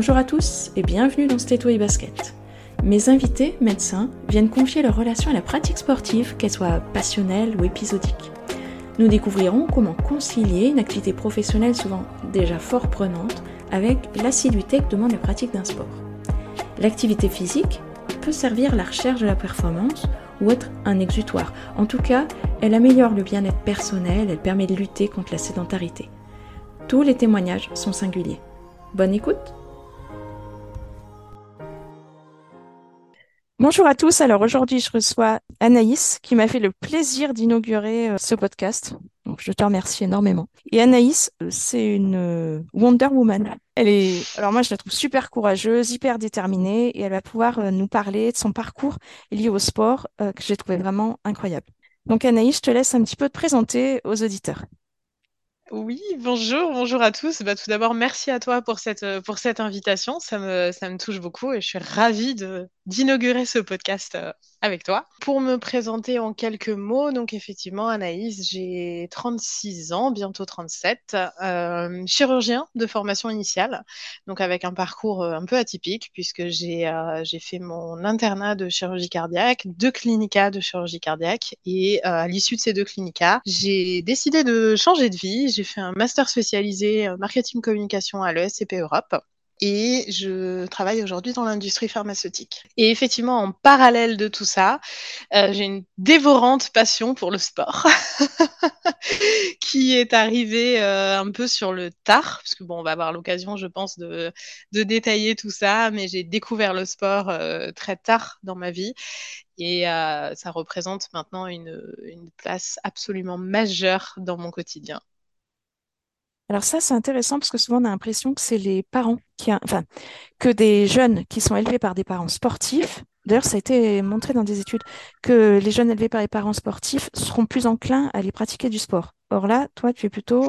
Bonjour à tous et bienvenue dans Stéto et Basket. Mes invités, médecins, viennent confier leur relation à la pratique sportive, qu'elle soit passionnelle ou épisodique. Nous découvrirons comment concilier une activité professionnelle souvent déjà fort prenante avec l'assiduité que demande la pratique d'un sport. L'activité physique peut servir la recherche de la performance ou être un exutoire. En tout cas, elle améliore le bien-être personnel, elle permet de lutter contre la sédentarité. Tous les témoignages sont singuliers. Bonne écoute Bonjour à tous. Alors aujourd'hui, je reçois Anaïs qui m'a fait le plaisir d'inaugurer euh, ce podcast. Donc je te remercie énormément. Et Anaïs, euh, c'est une euh, Wonder Woman. Elle est, alors moi je la trouve super courageuse, hyper déterminée et elle va pouvoir nous parler de son parcours lié au sport que j'ai trouvé vraiment incroyable. Donc Anaïs, je te laisse un petit peu te présenter aux auditeurs. Oui, bonjour, bonjour à tous. Bah, tout d'abord, merci à toi pour cette, cette invitation. Ça me, touche beaucoup et je suis ravie d'inaugurer ce podcast euh, avec toi. Pour me présenter en quelques mots, donc effectivement, Anaïs, j'ai 36 ans, bientôt 37, euh, chirurgien de formation initiale, donc avec un parcours euh, un peu atypique puisque euh, j'ai fait mon internat de chirurgie cardiaque, deux clinicas de chirurgie cardiaque et à l'issue de ces deux clinicas, j'ai décidé de changer de vie. J'ai fait un master spécialisé marketing communication à l'ESCP Europe et je travaille aujourd'hui dans l'industrie pharmaceutique. Et effectivement, en parallèle de tout ça, euh, j'ai une dévorante passion pour le sport qui est arrivée euh, un peu sur le tard, parce que bon, on va avoir l'occasion, je pense, de, détailler tout ça, mais j'ai découvert le sport euh, très tard dans ma vie et euh, ça représente maintenant une place absolument majeure dans mon quotidien. Alors ça, c'est intéressant parce que souvent on a l'impression que c'est les parents qui, enfin, que des jeunes qui sont élevés par des parents sportifs. D'ailleurs, ça a été montré dans des études que les jeunes élevés par les parents sportifs seront plus enclins à aller pratiquer du sport. Or là, toi, tu es plutôt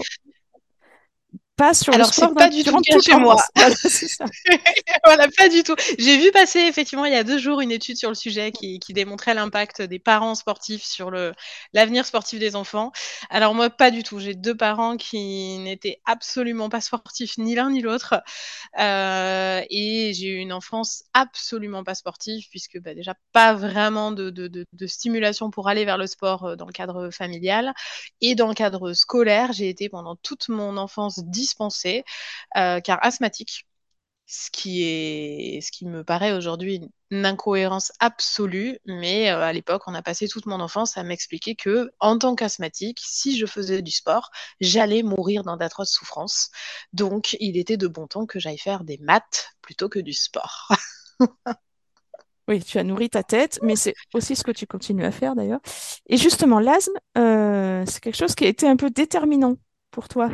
pas sur Alors, le sport pas du tout chez moi. Voilà, pas du tout. J'ai vu passer effectivement il y a deux jours une étude sur le sujet qui, démontrait l'impact des parents sportifs sur l'avenir sportif des enfants. Alors moi, pas du tout. J'ai deux parents qui n'étaient absolument pas sportifs, ni l'un ni l'autre. Euh, et j'ai eu une enfance absolument pas sportive, puisque bah, déjà pas vraiment de, de, stimulation pour aller vers le sport euh, dans le cadre familial. Et dans le cadre scolaire, j'ai été pendant toute mon enfance 10 dispensé, euh, car asthmatique ce qui est ce qui me paraît aujourd'hui une incohérence absolue mais euh, à l'époque on a passé toute mon enfance à m'expliquer que en tant qu'asthmatique si je faisais du sport j'allais mourir dans d'atroces souffrances. Donc il était de bon ton que j'aille faire des maths plutôt que du sport. Oui, tu as nourri ta tête, mais c'est aussi ce que tu continues à faire d'ailleurs. Et justement, l'asthme, euh, c'est quelque chose qui a été un peu déterminant pour toi?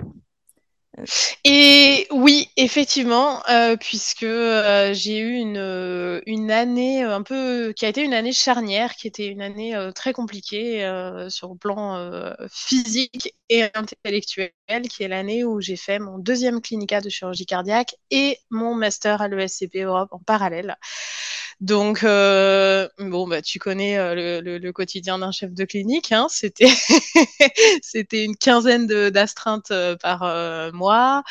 Et oui, effectivement, euh, puisque euh, j'ai eu une, euh, une année un peu qui a été une année charnière, qui était une année très compliquée sur le plan physique et intellectuel, qui est l'année où j'ai fait mon deuxième clinica de chirurgie cardiaque et mon master à l'ESCP Europe en parallèle. Donc, euh, bon, bah, tu connais euh, le, quotidien d'un chef de clinique. Hein, c'était, une quinzaine d'astreintes euh, par mois,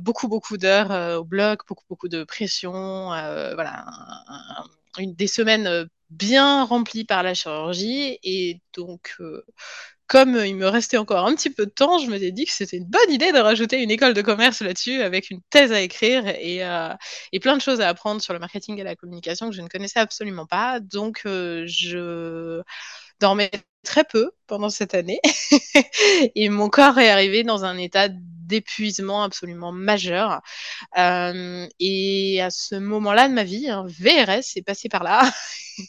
beaucoup, beaucoup d'heures au bloc, beaucoup, beaucoup de pression. voilà, une, des semaines bien remplies par la chirurgie. Et donc, comme il me restait encore un petit peu de temps, je me suis dit que c'était une bonne idée de rajouter une école de commerce là-dessus avec une thèse à écrire et, euh, plein de choses à apprendre sur le marketing et la communication que je ne connaissais absolument pas. Donc, euh, je dormais très peu pendant cette année et mon corps est arrivé dans un état d'épuisement absolument majeur. Euh, et à ce moment-là de ma vie, un VRS est passé par là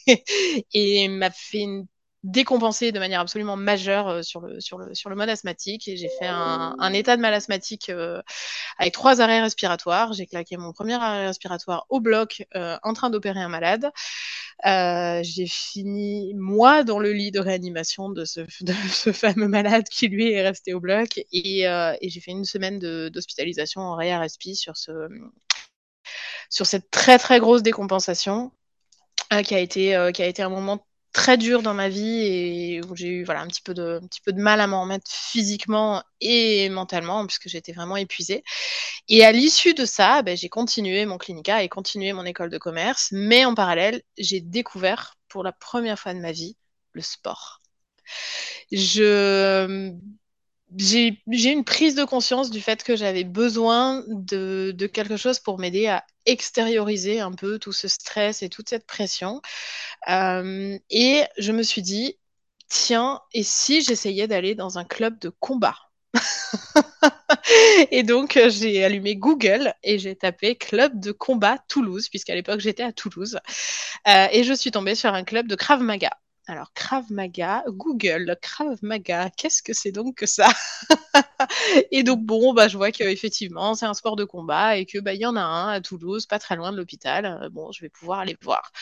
et m'a fait une décompensé de manière absolument majeure euh, sur le, sur le, sur le mode asthmatique et j'ai fait un, état de mal asthmatique euh, avec trois arrêts respiratoires. J'ai claqué mon premier arrêt respiratoire au bloc euh, en train d'opérer un malade. J'ai fini, moi, dans le lit de réanimation de ce, fameux malade qui, lui, est resté au bloc et, j'ai fait une semaine d'hospitalisation en réa respi sur ce sur cette très très grosse décompensation qui a été qui a été un moment très dur dans ma vie et où j'ai eu voilà, un, petit peu de, un petit peu de mal à m'en remettre physiquement et mentalement puisque j'étais vraiment épuisée. Et à l'issue de ça, ben, j'ai continué mon clinica et continué mon école de commerce, mais en parallèle, j'ai découvert pour la première fois de ma vie le sport. Je j'ai une prise de conscience du fait que j'avais besoin de, quelque chose pour m'aider à extérioriser un peu tout ce stress et toute cette pression. Euh, et je me suis dit, tiens, et si j'essayais d'aller dans un club de combat? Et donc, euh, j'ai allumé Google et j'ai tapé club de combat Toulouse, puisqu'à l'époque j'étais à Toulouse. Euh, et je suis tombée sur un club de Krav Maga. Alors, Krav Maga, Google, Krav Maga, qu'est-ce que c'est donc que ça? Et donc, bon, bah, je vois qu'effectivement, c'est un sport de combat et que bah, y en a un à Toulouse, pas très loin de l'hôpital. Euh, bon, je vais pouvoir aller voir.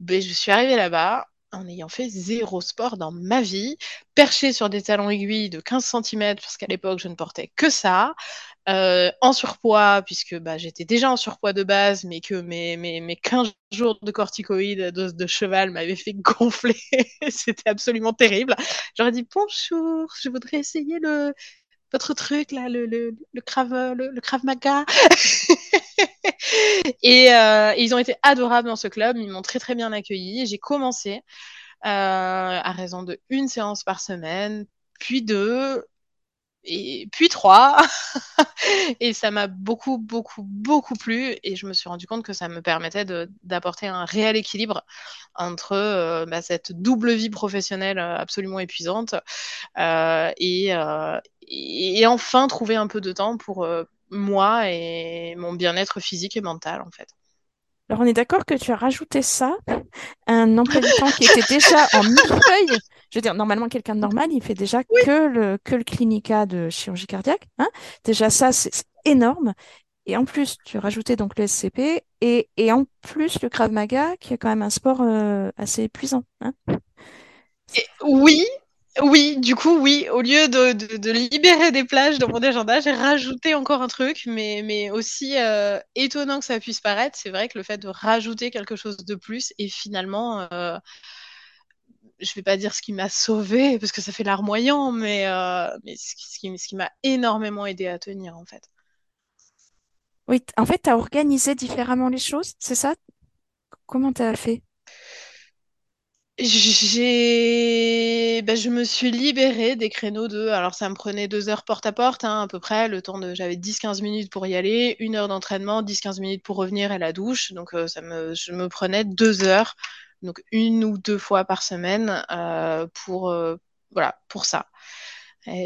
Ben, je suis arrivée là-bas en ayant fait zéro sport dans ma vie, perché sur des talons aiguilles de 15 cm, parce qu'à l'époque, je ne portais que ça, euh, en surpoids, puisque bah, j'étais déjà en surpoids de base, mais que mes, mes, mes 15 jours de corticoïdes de, de cheval m'avaient fait gonfler. C'était absolument terrible. J'aurais dit bonjour, je voudrais essayer le votre truc là, le, le, le crave le, maga. et, euh, ils ont été adorables dans ce club. Ils m'ont très très bien accueilli. J'ai commencé euh, à raison de une séance par semaine, puis deux, et puis trois. et ça m'a beaucoup, beaucoup, beaucoup plu. Et je me suis rendu compte que ça me permettait d'apporter un réel équilibre entre euh, bah, cette double vie professionnelle absolument épuisante et, enfin trouver un peu de temps pour moi et mon bien-être physique et mental, en fait. Alors, on est d'accord que tu as rajouté ça, un emploi du temps qui était déjà en millefeuille. Je veux dire, normalement, quelqu'un de normal, il fait déjà Oui. que le, que le clinica de chirurgie cardiaque. Hein. Déjà, ça, c'est énorme. Et en plus, tu as rajouté donc le SCP et, et en plus le Krav Maga, qui est quand même un sport euh, assez épuisant. Hein. Et oui, oui, du coup, oui, au lieu de, libérer des plages dans mon agenda, j'ai rajouté encore un truc, mais, aussi euh, étonnant que ça puisse paraître, c'est vrai que le fait de rajouter quelque chose de plus est finalement, euh, je vais pas dire ce qui m'a sauvé, parce que ça fait larmoyant, mais, euh, mais ce qui, ce qui, m'a énormément aidé à tenir, en fait. Oui, en fait, tu as organisé différemment les choses, c'est ça? Comment tu as fait? J'ai, ben, je me suis libérée des créneaux de, alors ça me prenait deux heures porte à porte, hein, à peu près, le temps de, j'avais 10-15 minutes pour y aller, une heure d'entraînement, 10-15 minutes pour revenir et la douche, donc euh, ça me, je me prenais deux heures, donc une ou deux fois par semaine euh, pour, euh, voilà, pour ça.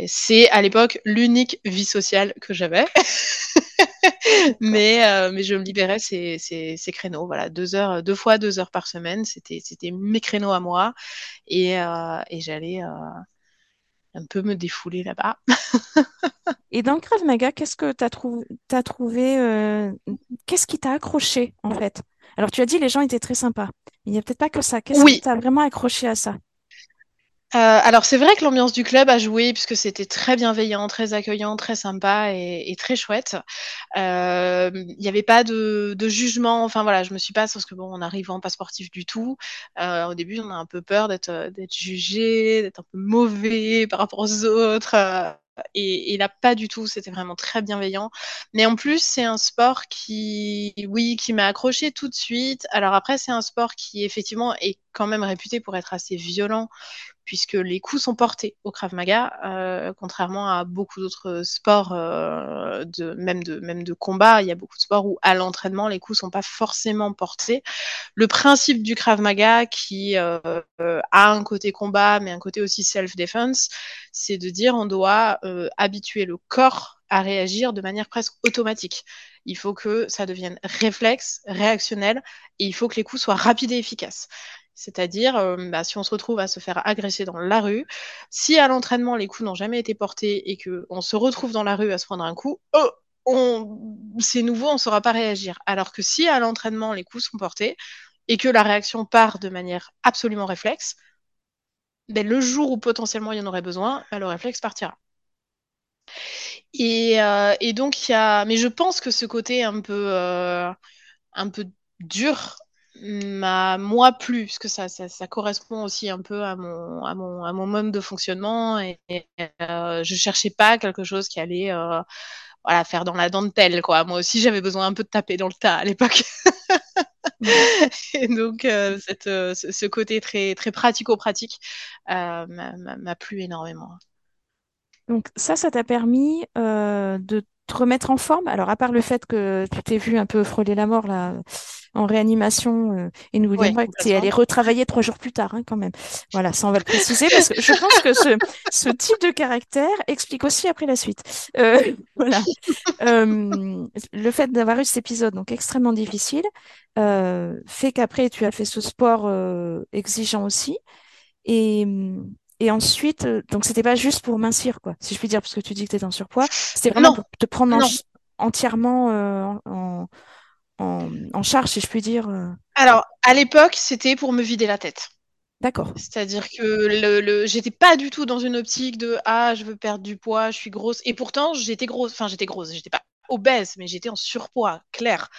C'est à l'époque l'unique vie sociale que j'avais. mais, euh, mais je me libérais ces, ces, ces, créneaux. Voilà, deux heures, deux fois deux heures par semaine, c'était, c'était mes créneaux à moi. Et, euh, et j'allais euh, un peu me défouler là-bas. Et dans le Krav Maga, qu'est-ce que tu as, trou trouvé, euh, qu'est-ce qui t'a accroché en fait? Alors tu as dit les gens étaient très sympas. Il n'y a peut-être pas que ça. Qu'est-ce qui t'a vraiment accroché à ça? Euh, alors c'est vrai que l'ambiance du club a joué puisque c'était très bienveillant, très accueillant, très sympa et, et très chouette. Euh, Il n'y avait pas de, de, jugement. Enfin voilà, je me suis pas parce que bon, on arrive pas sportif du tout. Euh, au début, on a un peu peur d'être d'être jugé, d'être un peu mauvais par rapport aux autres. Euh, et, et, là, pas du tout. C'était vraiment très bienveillant. Mais en plus, c'est un sport qui, oui, qui m'a accroché tout de suite. Alors après, c'est un sport qui effectivement est quand même réputé pour être assez violent puisque les coups sont portés au Krav Maga, euh, contrairement à beaucoup d'autres sports, euh, de, même, de, même de combat. Il y a beaucoup de sports où à l'entraînement, les coups sont pas forcément portés. Le principe du Krav Maga, qui euh, a un côté combat, mais un côté aussi self-defense, c'est de dire on doit habituer le corps à réagir de manière presque automatique. Il faut que ça devienne réflexe, réactionnel, et il faut que les coups soient rapides et efficaces. C'est-à-dire, euh, bah, si on se retrouve à se faire agresser dans la rue, si à l'entraînement les coups n'ont jamais été portés et qu'on se retrouve dans la rue à se prendre un coup, oh, c'est nouveau, on ne saura pas réagir. Alors que si à l'entraînement les coups sont portés et que la réaction part de manière absolument réflexe, ben, le jour où potentiellement il y en aurait besoin, ben, le réflexe partira. Et, euh, donc. Mais je pense que ce côté un peu, euh, un peu dur m'a moi plu, parce que ça, ça, ça, correspond aussi un peu à mon, à mon, à mon mode de fonctionnement. Et, et euh, je cherchais pas quelque chose qui allait euh, voilà, faire dans la dentelle. Quoi. Moi aussi, j'avais besoin un peu de taper dans le tas à l'époque. et donc, euh, cette, ce côté très, très pratico-pratique euh, m'a plu énormément. Donc ça, ça t'a permis de te remettre en forme? Alors, à part le fait que tu t'es vu un peu frôler la mort là, en réanimation, euh, et nous ouais, c'est elle est retravaillée trois jours plus tard, hein, quand même. Voilà, ça on va le préciser parce que je pense que ce, ce type de caractère explique aussi après la suite. Euh, voilà, euh, le fait d'avoir eu cet épisode donc extrêmement difficile fait qu'après tu as fait ce sport exigeant aussi, et et ensuite, donc c'était pas juste pour mincir, quoi, si je puis dire, parce que tu dis que tu étais en surpoids. C'était vraiment pour te prendre entièrement euh, en, en, en, charge, si je puis dire. Alors, à l'époque, c'était pour me vider la tête. D'accord. C'est-à-dire que le, le j'étais pas du tout dans une optique de ah je veux perdre du poids, je suis grosse. Et pourtant j'étais grosse, enfin j'étais grosse, j'étais pas obèse, mais j'étais en surpoids, clair.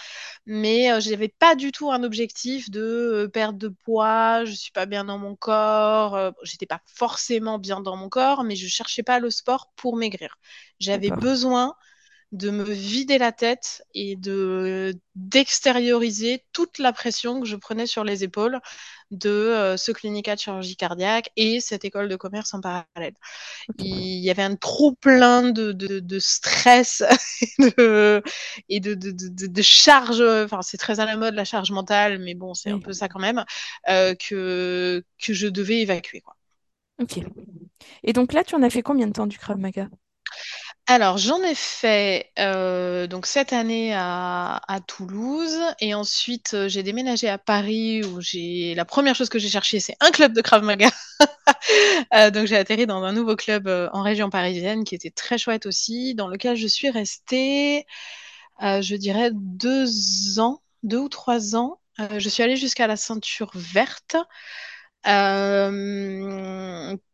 Mais euh, je n'avais pas du tout un objectif de euh, perdre de poids, je suis pas bien dans mon corps. Euh, j'étais pas forcément bien dans mon corps, mais je cherchais pas le sport pour maigrir. J'avais besoin de me vider la tête et de d'extérioriser toute la pression que je prenais sur les épaules de euh, ce clinicat de chirurgie cardiaque et cette école de commerce en parallèle. Il y avait un trop plein de, de, de stress et de, de, charge, enfin c'est très à la mode la charge mentale, mais bon c'est un peu ça quand même, euh, que, que je devais évacuer. Quoi. Ok. Et donc là tu en as fait combien de temps du Krav Maga? Alors, j'en ai fait euh, donc cette année à, Toulouse et ensuite euh, j'ai déménagé à Paris où j'ai la première chose que j'ai cherché c'est un club de Krav Maga. Euh, donc j'ai atterri dans un nouveau club en région parisienne qui était très chouette aussi, dans lequel je suis restée, je dirais deux ans, deux ou trois ans. je suis allée jusqu'à la ceinture verte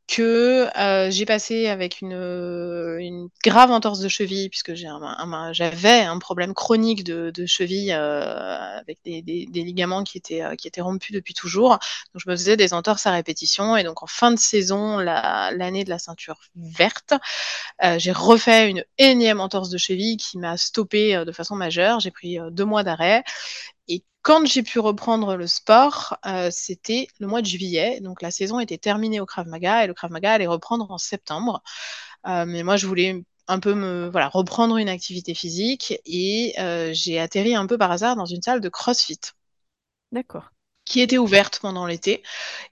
que euh, j'ai passé avec une, une, grave entorse de cheville, puisque j'avais un, un, problème chronique de, de cheville euh, avec des, des, des, ligaments qui étaient, euh, qui étaient rompus depuis toujours. Donc je me faisais des entorses à répétition. Et donc en fin de saison, l'année de la ceinture verte, euh, j'ai refait une énième entorse de cheville qui m'a stoppé de façon majeure. J'ai pris deux mois d'arrêt. Et quand j'ai pu reprendre le sport, euh, c'était le mois de juillet. Donc la saison était terminée au Krav Maga et le Krav Maga allait reprendre en septembre. Euh, mais moi, je voulais un peu me reprendre une activité physique et euh, j'ai atterri un peu par hasard dans une salle de CrossFit. D'accord qui était ouverte pendant l'été.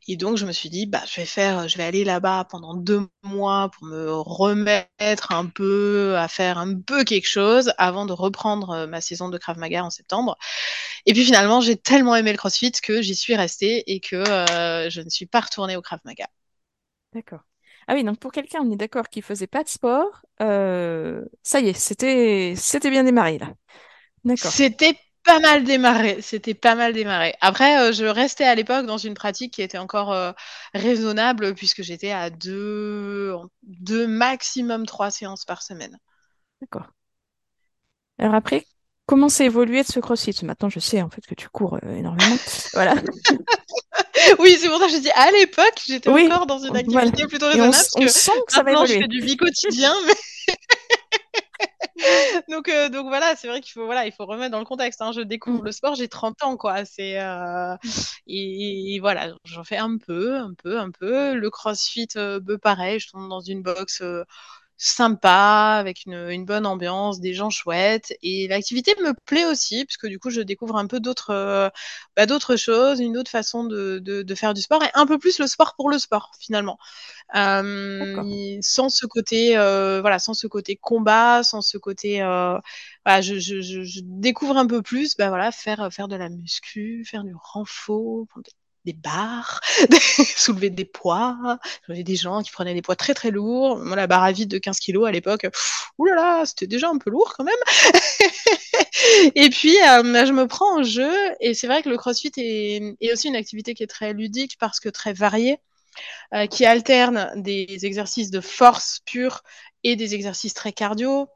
Et donc, je me suis dit, bah, je vais faire, je vais aller là-bas pendant deux mois pour me remettre un peu, à faire un peu quelque chose avant de reprendre euh, ma saison de Krav Maga en septembre. Et puis finalement, j'ai tellement aimé le CrossFit que j'y suis restée et que euh, je ne suis pas retournée au Krav Maga. D'accord. Ah oui, donc pour quelqu'un, on est d'accord, qui faisait pas de sport, euh, ça y est, c'était, c'était bien démarré là. D'accord. C'était pas mal démarré. C'était pas mal démarré. Après, euh, je restais à l'époque dans une pratique qui était encore euh, raisonnable puisque j'étais à deux, deux, maximum trois séances par semaine. D'accord. Alors après, comment s'est évolué de ce crossfit? Maintenant, je sais en fait que tu cours euh, énormément. voilà. oui, c'est pour ça que je dis à l'époque, j'étais encore dans une activité plutôt raisonnable. On, on sent que ça va évoluer. je fais du mi-quotidien, mais donc, euh, donc voilà, c'est vrai qu'il faut, voilà, il faut remettre dans le contexte. Hein. Je découvre mm. le sport, j'ai 30 ans, quoi. C'est, euh... et, et, voilà, j'en fais un peu, un peu, un peu. Le crossfit, euh, peu pareil, je tombe dans une box euh, sympa, avec une, une, bonne ambiance, des gens chouettes. Et l'activité me plaît aussi, parce que du coup, je découvre un peu d'autres euh, bah, d'autres choses, une autre façon de, de, de, faire du sport, et un peu plus le sport pour le sport, finalement. Euh, sans ce côté, euh, voilà, sans ce côté combat, sans ce côté, voilà, je, je, je, découvre un peu plus, bah voilà, faire faire de la muscu, faire du renfort, des barres, soulever des poids. J'avais des gens qui prenaient des poids très très lourds. Moi, la barre à vide de 15 kilos à l'époque, oulala, c'était déjà un peu lourd quand même. et puis, euh, je me prends en jeu. Et c'est vrai que le crossfit est, est, aussi une activité qui est très ludique parce que très variée. Euh, qui alterne des exercices de force pure et des exercices très cardio,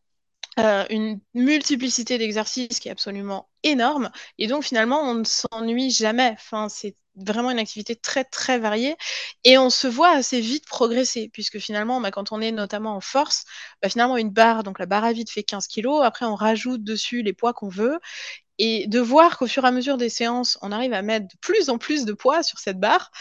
euh, une multiplicité d'exercices qui est absolument énorme. Et donc, finalement, on ne s'ennuie jamais. Enfin, c'est vraiment une activité très, très variée. Et on se voit assez vite progresser, puisque finalement, bah, quand on est notamment en force, bah, finalement, une barre, donc la barre à vide fait 15 kilos. Après, on rajoute dessus les poids qu'on veut. Et de voir qu'au fur et à mesure des séances, on arrive à mettre de plus en plus de poids sur cette barre,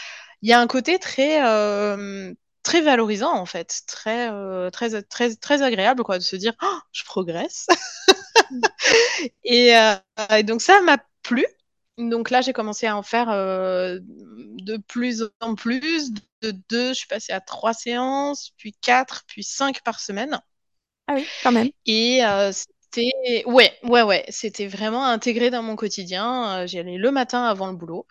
il y a un côté très, euh, très valorisant en fait, très, euh, très, très, très agréable quoi, de se dire oh, je progresse. et, euh, et, donc ça m'a plu. Donc là, j'ai commencé à en faire euh, de plus en plus. De deux, je suis passée à trois séances, puis quatre, puis cinq par semaine. Ah oui, quand même. Et euh, c'était ouais, ouais, ouais, c'était vraiment intégré dans mon quotidien. J'y allais le matin avant le boulot,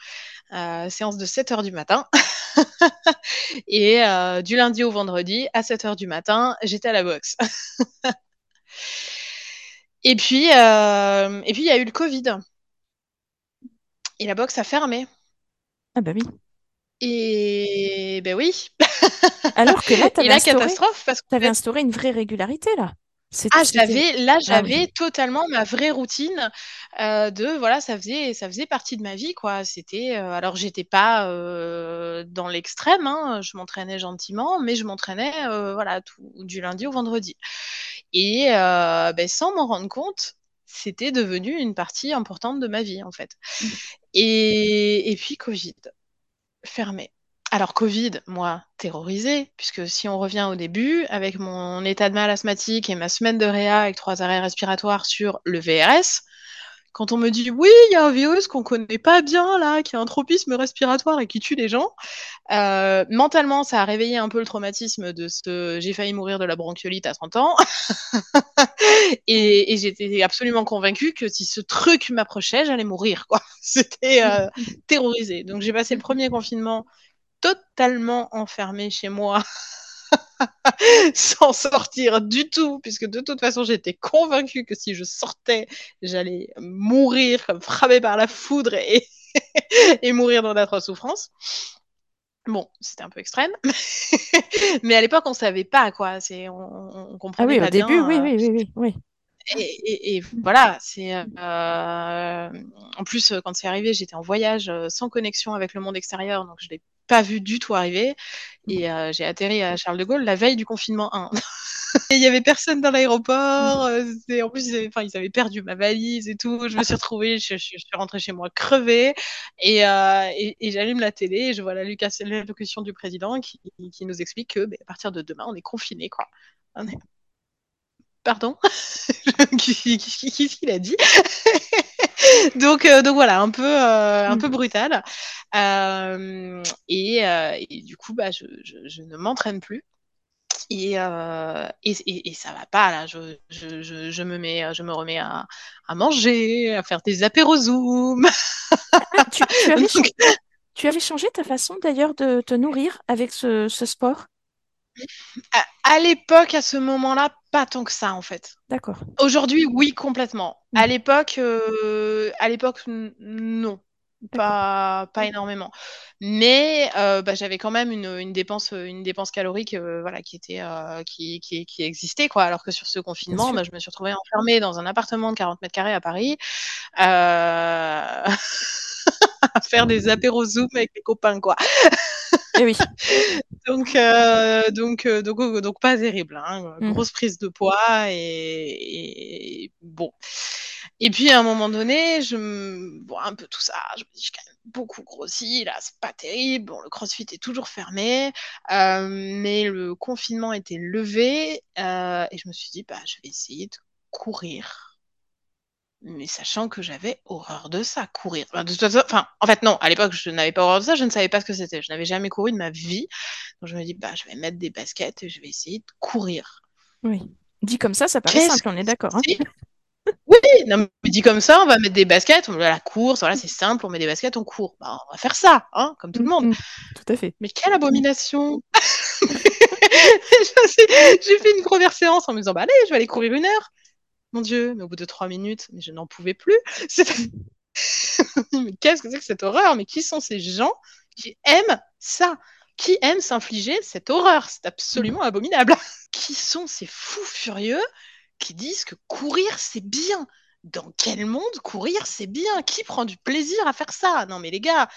euh, séance de 7 heures du matin. et euh, du lundi au vendredi, à 7 heures du matin, j'étais à la boxe. et puis, euh, et puis il y a eu le Covid. Et la boxe a fermé. Ah bah oui. Et ben oui. Alors que là, tu la catastrophe parce que avais instauré une vraie régularité là. Ah, j'avais là, j'avais ah, oui. totalement ma vraie routine euh, de voilà, ça faisait ça faisait partie de ma vie quoi. C'était euh, alors j'étais pas euh, dans l'extrême, hein, je m'entraînais gentiment, mais je m'entraînais voilà tout, du lundi au vendredi. Et ben, sans m'en rendre compte, c'était devenu une partie importante de ma vie en fait. Mmh. Et, et puis Covid fermé. Alors Covid, moi, terrorisée, puisque si on revient au début, avec mon état de mal asthmatique et ma semaine de réa avec trois arrêts respiratoires sur le VRS, quand on me dit oui, il y a un virus qu'on connaît pas bien là, qui a un tropisme respiratoire et qui tue les gens, euh, mentalement, ça a réveillé un peu le traumatisme de ce j'ai failli mourir de la bronchiolite à 30 ans. et, j'étais absolument convaincue que si ce truc m'approchait, j'allais mourir. quoi. C'était euh, terrorisé. Donc j'ai passé le premier confinement totalement enfermée chez moi. sans sortir du tout, puisque de toute façon j'étais convaincue que si je sortais, j'allais mourir comme frappée par la foudre et, et mourir dans d'atroces souffrances. Bon, c'était un peu extrême, mais à l'époque on savait pas quoi. C'est on, on comprenait ah oui, pas au début, bien, oui, euh, oui, oui, oui, oui. Et, et, et, voilà, c'est euh, en plus quand c'est arrivé, j'étais en voyage euh, sans connexion avec le monde extérieur, donc je l'ai pas vu du tout arriver. Et euh, j'ai atterri à Charles de Gaulle la veille du confinement 1. et il y avait personne dans l'aéroport. Euh, en plus, ils avaient, ils avaient, perdu ma valise et tout. Je me suis retrouvée, je, je, je suis rentrée chez moi crevée. Et, euh, et, et j'allume la télé et je vois l'allocution du président qui, qui, nous explique que bah, à partir de demain, on est confiné. Quoi. On est... Pardon? Qu'est-ce qu'il a dit? donc, euh, donc voilà, un peu, euh, un peu brutal. Euh, et, et, du coup, bah, je, je, je ne m'entraîne plus. Et, euh, et, et, et, ça va pas là. Je, je, je, je, me mets, je me remets à, à manger, à faire des apéros zoom. Ah, tu, tu, avais changé, tu, avais changé, ta façon d'ailleurs de te nourrir avec ce, ce sport? À, à l'époque, à ce moment-là, pas tant que ça en fait. D'accord. Aujourd'hui, oui, complètement. Mmh. À l'époque, euh, à l'époque, non. Pas, pas énormément. Mais euh, bah, j'avais quand même une, une, dépense, une dépense calorique euh, voilà, qui, était, qui, qui, qui, existait. Quoi. Alors que sur ce confinement, bah, je me suis retrouvée enfermée dans un appartement de 40 mètres carrés à Paris. à faire des apéros Zoom avec les copains. Quoi. Et oui. donc, euh, donc, euh, donc, donc, donc, pas terrible. Hein. Mmh. Grosse prise de poids et, et, bon. Et puis à un moment donné, je me vois un peu tout ça. Je me dis, j'ai quand même beaucoup grossi. Là, c'est pas terrible. Bon, le CrossFit est toujours fermé, euh, mais le confinement était levé euh, et je me suis dit, bah, je vais essayer de courir mais sachant que j'avais horreur de ça, courir. Enfin, de toute façon, enfin, en fait, non, à l'époque, je n'avais pas horreur de ça, je ne savais pas ce que c'était. Je n'avais jamais couru de ma vie. Donc, je me dis, bah, je vais mettre des baskets et je vais essayer de courir. Oui. Dit comme ça, ça paraît simple, on est d'accord. Hein oui, non, mais dit comme ça, on va mettre des baskets, on va à la course, voilà, c'est simple, on met des baskets, on court. Bah, on va faire ça, hein, comme tout le monde. Mmh, tout à fait. Mais quelle abomination J'ai fait une première séance en me disant, bah allez, je vais aller courir une heure. Mon Dieu, mais au bout de trois minutes, je n'en pouvais plus. mais qu'est-ce que c'est que cette horreur? Mais qui sont ces gens qui aiment ça? Qui aiment s'infliger cette horreur? C'est absolument abominable. qui sont ces fous furieux qui disent que courir c'est bien? Dans quel monde courir, c'est bien? Qui prend du plaisir à faire ça? Non, mais les gars,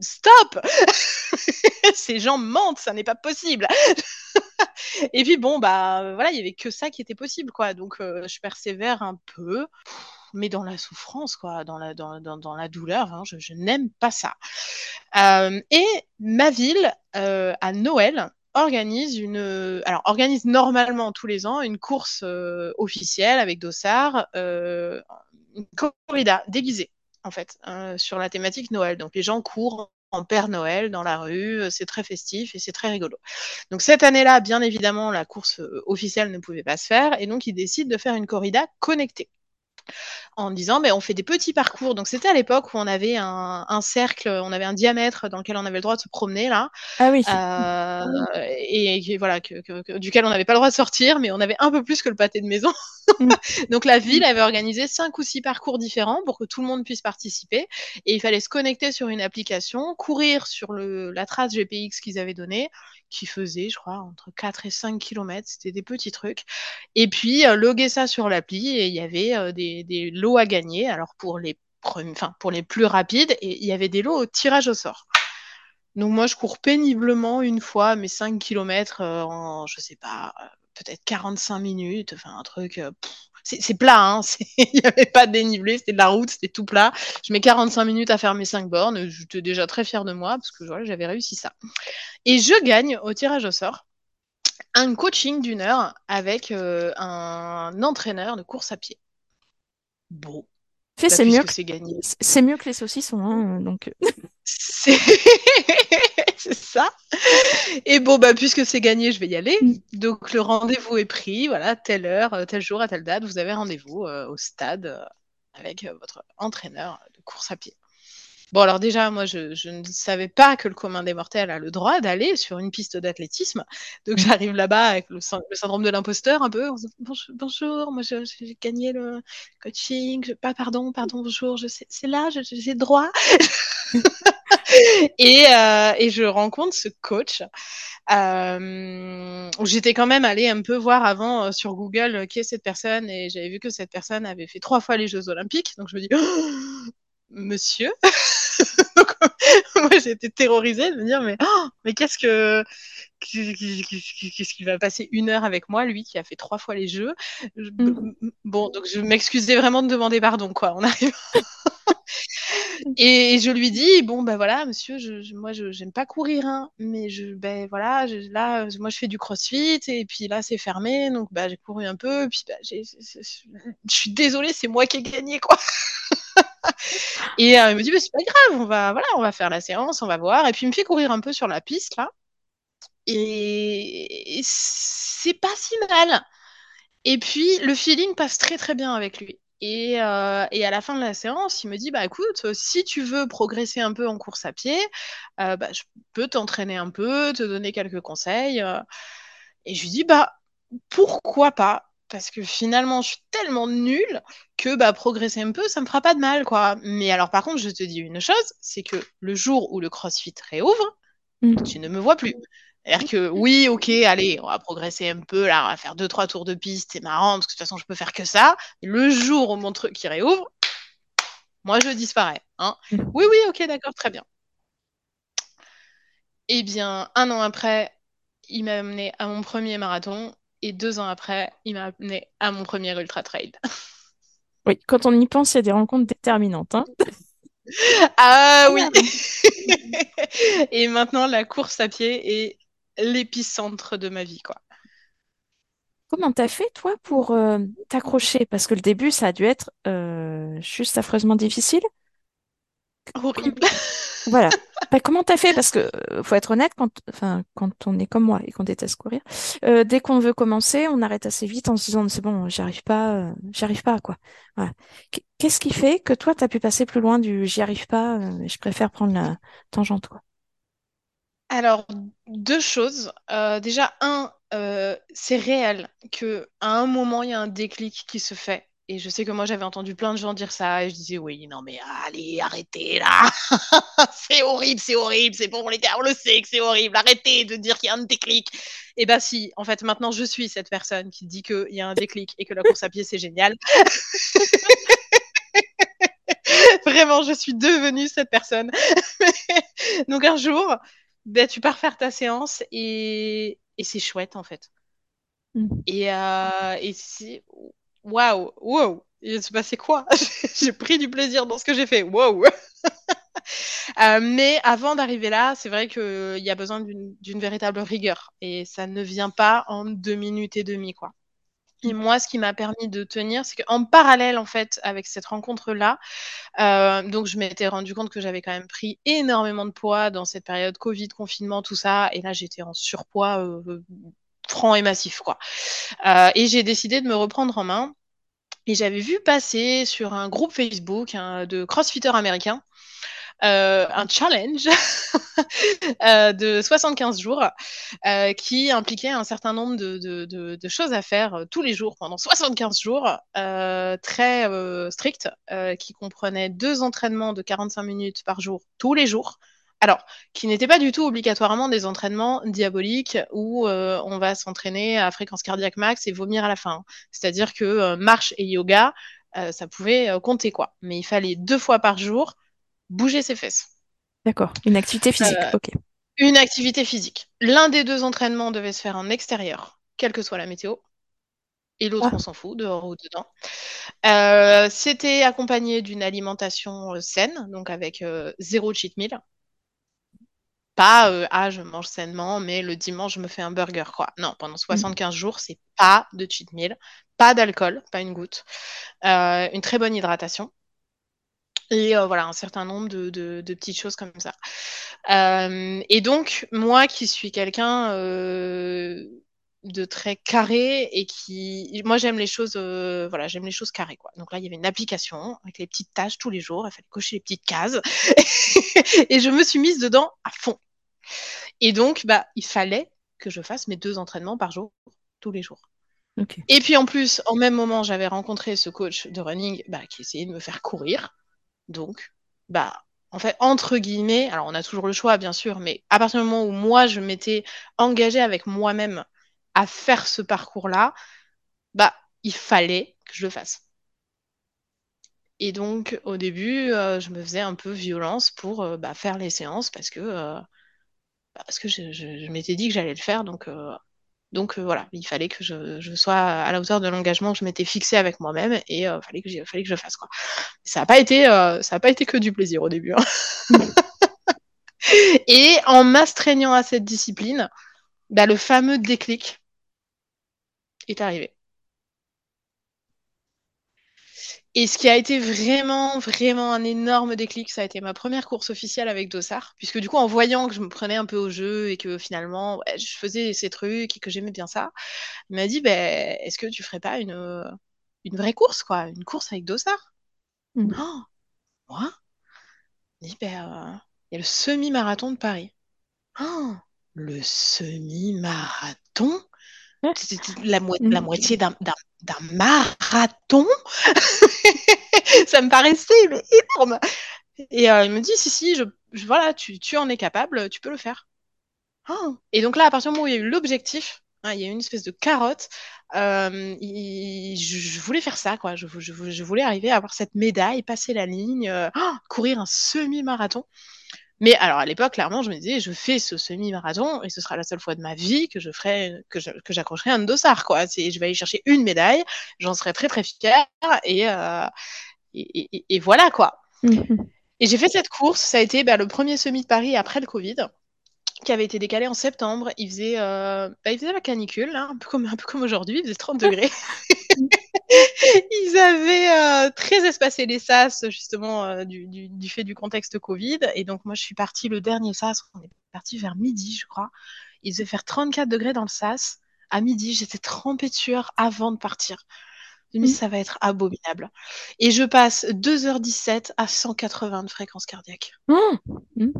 stop! Ces gens mentent, ça n'est pas possible Et puis bon, bah voilà, il y avait que ça qui était possible, quoi. Donc euh, je persévère un peu, mais dans la souffrance, quoi, dans la, douleur, hein, je, n'aime pas ça. Euh, et ma ville, euh, à Noël, organise une, alors organise normalement tous les ans une course euh, officielle avec Dossard, euh, une corrida déguisée en fait euh, sur la thématique Noël. Donc les gens courent en Père Noël dans la rue, c'est très festif et c'est très rigolo. Donc cette année-là, bien évidemment, la course officielle ne pouvait pas se faire et donc ils décident de faire une corrida connectée en disant mais on fait des petits parcours. Donc c'était à l'époque où on avait un, un, cercle, on avait un diamètre dans lequel on avait le droit de se promener là. Ah oui. Euh, et, et, voilà, que, que, que, duquel on n'avait pas le droit de sortir, mais on avait un peu plus que le pâté de maison. Mm. Donc la ville avait organisé cinq ou six parcours différents pour que tout le monde puisse participer. Et il fallait se connecter sur une application, courir sur le, la trace GPX qu'ils avaient donnée, qui faisait, je crois, entre 4 et 5 km. C'était des petits trucs. Et puis, euh, loguer ça sur l'appli et il y avait euh, des, des, lots à gagner. Alors, pour les, enfin, pour les plus rapides, et il y avait des lots au tirage au sort. Donc, moi, je cours péniblement une fois mes 5 km euh, en, je sais pas, peut-être 45 minutes. Enfin, un truc. C'est plat, hein. il n'y avait pas de dénivelé, c'était de la route, c'était tout plat. Je mets 45 minutes à faire mes 5 bornes, j'étais déjà très fière de moi parce que voilà, j'avais réussi ça. Et je gagne au tirage au sort un coaching d'une heure avec euh, un entraîneur de course à pied. Bon. Fait, c'est mieux, que... c'est mieux que les saucissons, hein, donc. c'est ça. Et bon, bah, puisque c'est gagné, je vais y aller. Mm. Donc, le rendez-vous est pris. Voilà, telle heure, tel jour, à telle date, vous avez rendez-vous euh, au stade euh, avec euh, votre entraîneur de course à pied. Bon, alors déjà, moi, je, je, ne savais pas que le commun des mortels a le droit d'aller sur une piste d'athlétisme. Donc, j'arrive là-bas avec le, le, syndrome de l'imposteur un peu. Bonjour, bonjour moi, j'ai gagné le coaching. Je, pas, pardon, pardon, bonjour. C'est là, j'ai le droit. et, euh, et, je rencontre ce coach. Euh, J'étais quand même allée un peu voir avant euh, sur Google euh, qui est cette personne et j'avais vu que cette personne avait fait trois fois les Jeux Olympiques. Donc je me dis, oh, monsieur? Moi, j'ai été terrorisée de me dire, mais, oh, mais qu'est-ce que. Qu'est-ce qu'il va passer une heure avec moi, lui qui a fait trois fois les jeux mm. Bon, donc je m'excusais vraiment de demander pardon, quoi. On arrive. et je lui dis bon ben voilà monsieur je, je, moi je j'aime pas courir hein, mais je ben voilà je, là moi je fais du crossfit et puis là c'est fermé donc bah j'ai couru un peu puis j'ai, je suis désolée c'est moi qui ai gagné quoi et euh, il me dit, bah, c'est pas grave, on va, voilà, on va faire la séance, on va voir. Et puis il me fait courir un peu sur la piste, là. Et, c'est pas si mal. Et puis le feeling passe très très bien avec lui. Et, euh, et, à la fin de la séance, il me dit, bah écoute, si tu veux progresser un peu en course à pied, euh, bah, je peux t'entraîner un peu, te donner quelques conseils. Et je lui dis, bah pourquoi pas? Parce que finalement, je suis tellement nulle que bah, progresser un peu, ça me fera pas de mal, quoi. Mais alors, par contre, je te dis une chose, c'est que le jour où le CrossFit réouvre, mmh. tu ne me vois plus. C'est-à-dire que oui, ok, allez, on va progresser un peu, là, on va faire deux, trois tours de piste, c'est marrant, parce que de toute façon, je peux faire que ça. le jour où mon truc qui réouvre, moi, je disparais. Hein. Mmh. Oui, oui, ok, d'accord, très bien. Eh bien, un an après, il m'a amené à mon premier marathon et deux ans après, il m'a amené à mon premier ultra trail. Oui, quand on y pense, il y a des rencontres déterminantes. Hein ah oui Et maintenant, la course à pied est l'épicentre de ma vie, quoi. Comment t'as fait, toi, pour euh, t'accrocher? Parce que le début, ça a dû être euh, juste affreusement difficile. Horrible. Voilà. bah, comment t'as fait? Parce que euh, faut être honnête, quand, enfin, quand on est comme moi et qu'on déteste courir, euh, dès qu'on veut commencer, on arrête assez vite en se disant c'est bon, j'y arrive pas, euh, j'y arrive pas quoi. Voilà. Qu'est-ce qui fait que toi t'as pu passer plus loin du j'y arrive pas, euh, je préfère prendre la tangente quoi? Alors deux choses. Déjà un, c'est réel que à un moment il y a un déclic qui se fait Et je sais que moi, j'avais entendu plein de gens dire ça. Et je disais, oui, non, mais allez, arrêtez là. c'est horrible, c'est horrible. C'est bon, les gars, on le sait que c'est horrible. Arrêtez de dire qu'il y a un déclic. Et bah, si, en fait, maintenant, je suis cette personne qui dit qu'il y a un déclic et que la course à pied, c'est génial. Vraiment, je suis devenue cette personne. Donc, un jour, bah, tu pars faire ta séance et, et c'est chouette, en fait. Mm. Et, euh, et c'est waouh, wow, il se passé quoi? J'ai pris du plaisir dans ce que j'ai fait, waouh. Euh, mais avant d'arriver là, c'est vrai qu'il y a besoin d'une véritable rigueur. Et ça ne vient pas en deux minutes et demie, quoi. Et moi, ce qui m'a permis de tenir, c'est qu'en parallèle, en fait, avec cette rencontre-là, euh, donc je m'étais rendu compte que j'avais quand même pris énormément de poids dans cette période Covid, confinement, tout ça, et là j'étais en surpoids euh, franc et massif, quoi. Euh, et j'ai décidé de me reprendre en main. Et j'avais vu passer sur un groupe Facebook hein, de crossfitters américains euh, un challenge euh, de 75 jours qui impliquait un certain nombre de, de, choses à faire tous les jours pendant 75 jours, très strict, qui comprenait deux entraînements de 45 minutes par jour tous les jours. Alors, qui n'étaient pas du tout obligatoirement des entraînements diaboliques où on va s'entraîner à fréquence cardiaque max et vomir à la fin. C'est-à-dire que marche et yoga, ça pouvait compter quoi. Mais il fallait deux fois par jour bouger ses fesses. D'accord, une activité physique, euh, ok. Une activité physique. L'un des deux entraînements devait se faire en extérieur, quelle que soit la météo. Et l'autre, ah. on s'en fout, dehors ou dedans. Euh, C'était accompagné d'une alimentation euh, saine, donc avec euh, zéro cheat meal. Pas, euh, ah, je mange sainement, mais le dimanche, je me fais un burger, quoi. Non, pendant 75 mmh. jours, c'est pas de cheat meal, pas d'alcool, pas une goutte. une très bonne hydratation et euh, voilà, un certain nombre de, de, de, petites choses comme ça. Euh, et donc, moi qui suis quelqu'un euh, de très carré et qui. Moi, j'aime les choses, euh, voilà, j'aime les choses carrées, quoi. Donc là, il y avait une application avec les petites tâches tous les jours, il fallait cocher les petites cases. et je me suis mise dedans à fond. Et donc, bah, il fallait que je fasse mes deux entraînements par jour, tous les jours. Okay. Et puis en plus, en même moment, j'avais rencontré ce coach de running bah, qui essayait de me faire courir. Donc, bah, en fait, entre guillemets, alors on a toujours le choix, bien sûr, mais à partir du moment où moi, je m'étais engagée avec moi-même à faire ce parcours-là, bah, il fallait que je le fasse. Et donc, au début, euh, je me faisais un peu violence pour euh, bah, faire les séances parce que, euh, bah, parce que je, je, je m'étais dit que j'allais le faire. Donc, donc voilà, il fallait que je, je, sois à la hauteur de l'engagement que je m'étais fixé avec moi-même et il fallait, que fallait que je fasse quoi. Ça n'a pas été ça a pas été que du plaisir au début. Hein. et en m'astreignant à cette discipline, bah, le fameux déclic est arrivé. Et ce qui a été vraiment, vraiment un énorme déclic, ça a été ma première course officielle avec Dossard, puisque du coup, en voyant que je me prenais un peu au jeu et que finalement, ouais, je faisais ces trucs et que j'aimais bien ça, il m'a dit, ben, est-ce que tu ferais pas une, une vraie course, quoi, une course avec Dossard? Mmh. oh, Moi? Il dit, ben, euh, il y a le semi-marathon de Paris. Oh, le semi-marathon? La, mo la, moitié d'un marathon? ça me paraissait mais, énorme. Et euh, il me dit, si, si, je, je, voilà, tu, tu en es capable, tu peux le faire. Oh. Et donc là, à partir du moment où il y a eu l'objectif, hein, il y a eu une espèce de carotte, euh, il, je, je, voulais faire ça, quoi. Je, je, voulais arriver à avoir cette médaille, passer la ligne, euh, courir un semi-marathon. Mais alors à l'époque, clairement, je me disais, je fais ce semi-marathon et ce sera la seule fois de ma vie que je ferai, que j'accrocherai un dossard, quoi. C'est, je vais aller chercher une médaille, j'en serai très très fière et, euh, et, et, et, voilà, quoi. Mmh. Et j'ai fait cette course, ça a été bah, le premier semi de Paris après le Covid qui avait été décalé en septembre. Il faisait, euh, bah, il faisait la canicule, hein, un peu comme, un peu comme aujourd'hui, il faisait 30 degrés. Ils avaient euh, très espacé les SAS, justement, euh, du, du, du, fait du contexte Covid. Et donc, moi, je suis partie le dernier SAS, on est parti vers midi, je crois. Il devait faire 34 degrés dans le SAS. À midi, j'étais trempée de sueur avant de partir. Je me dis, mmh. ça va être abominable. Et je passe 2h17 à 180 de fréquence cardiaque. Mmh. Mmh.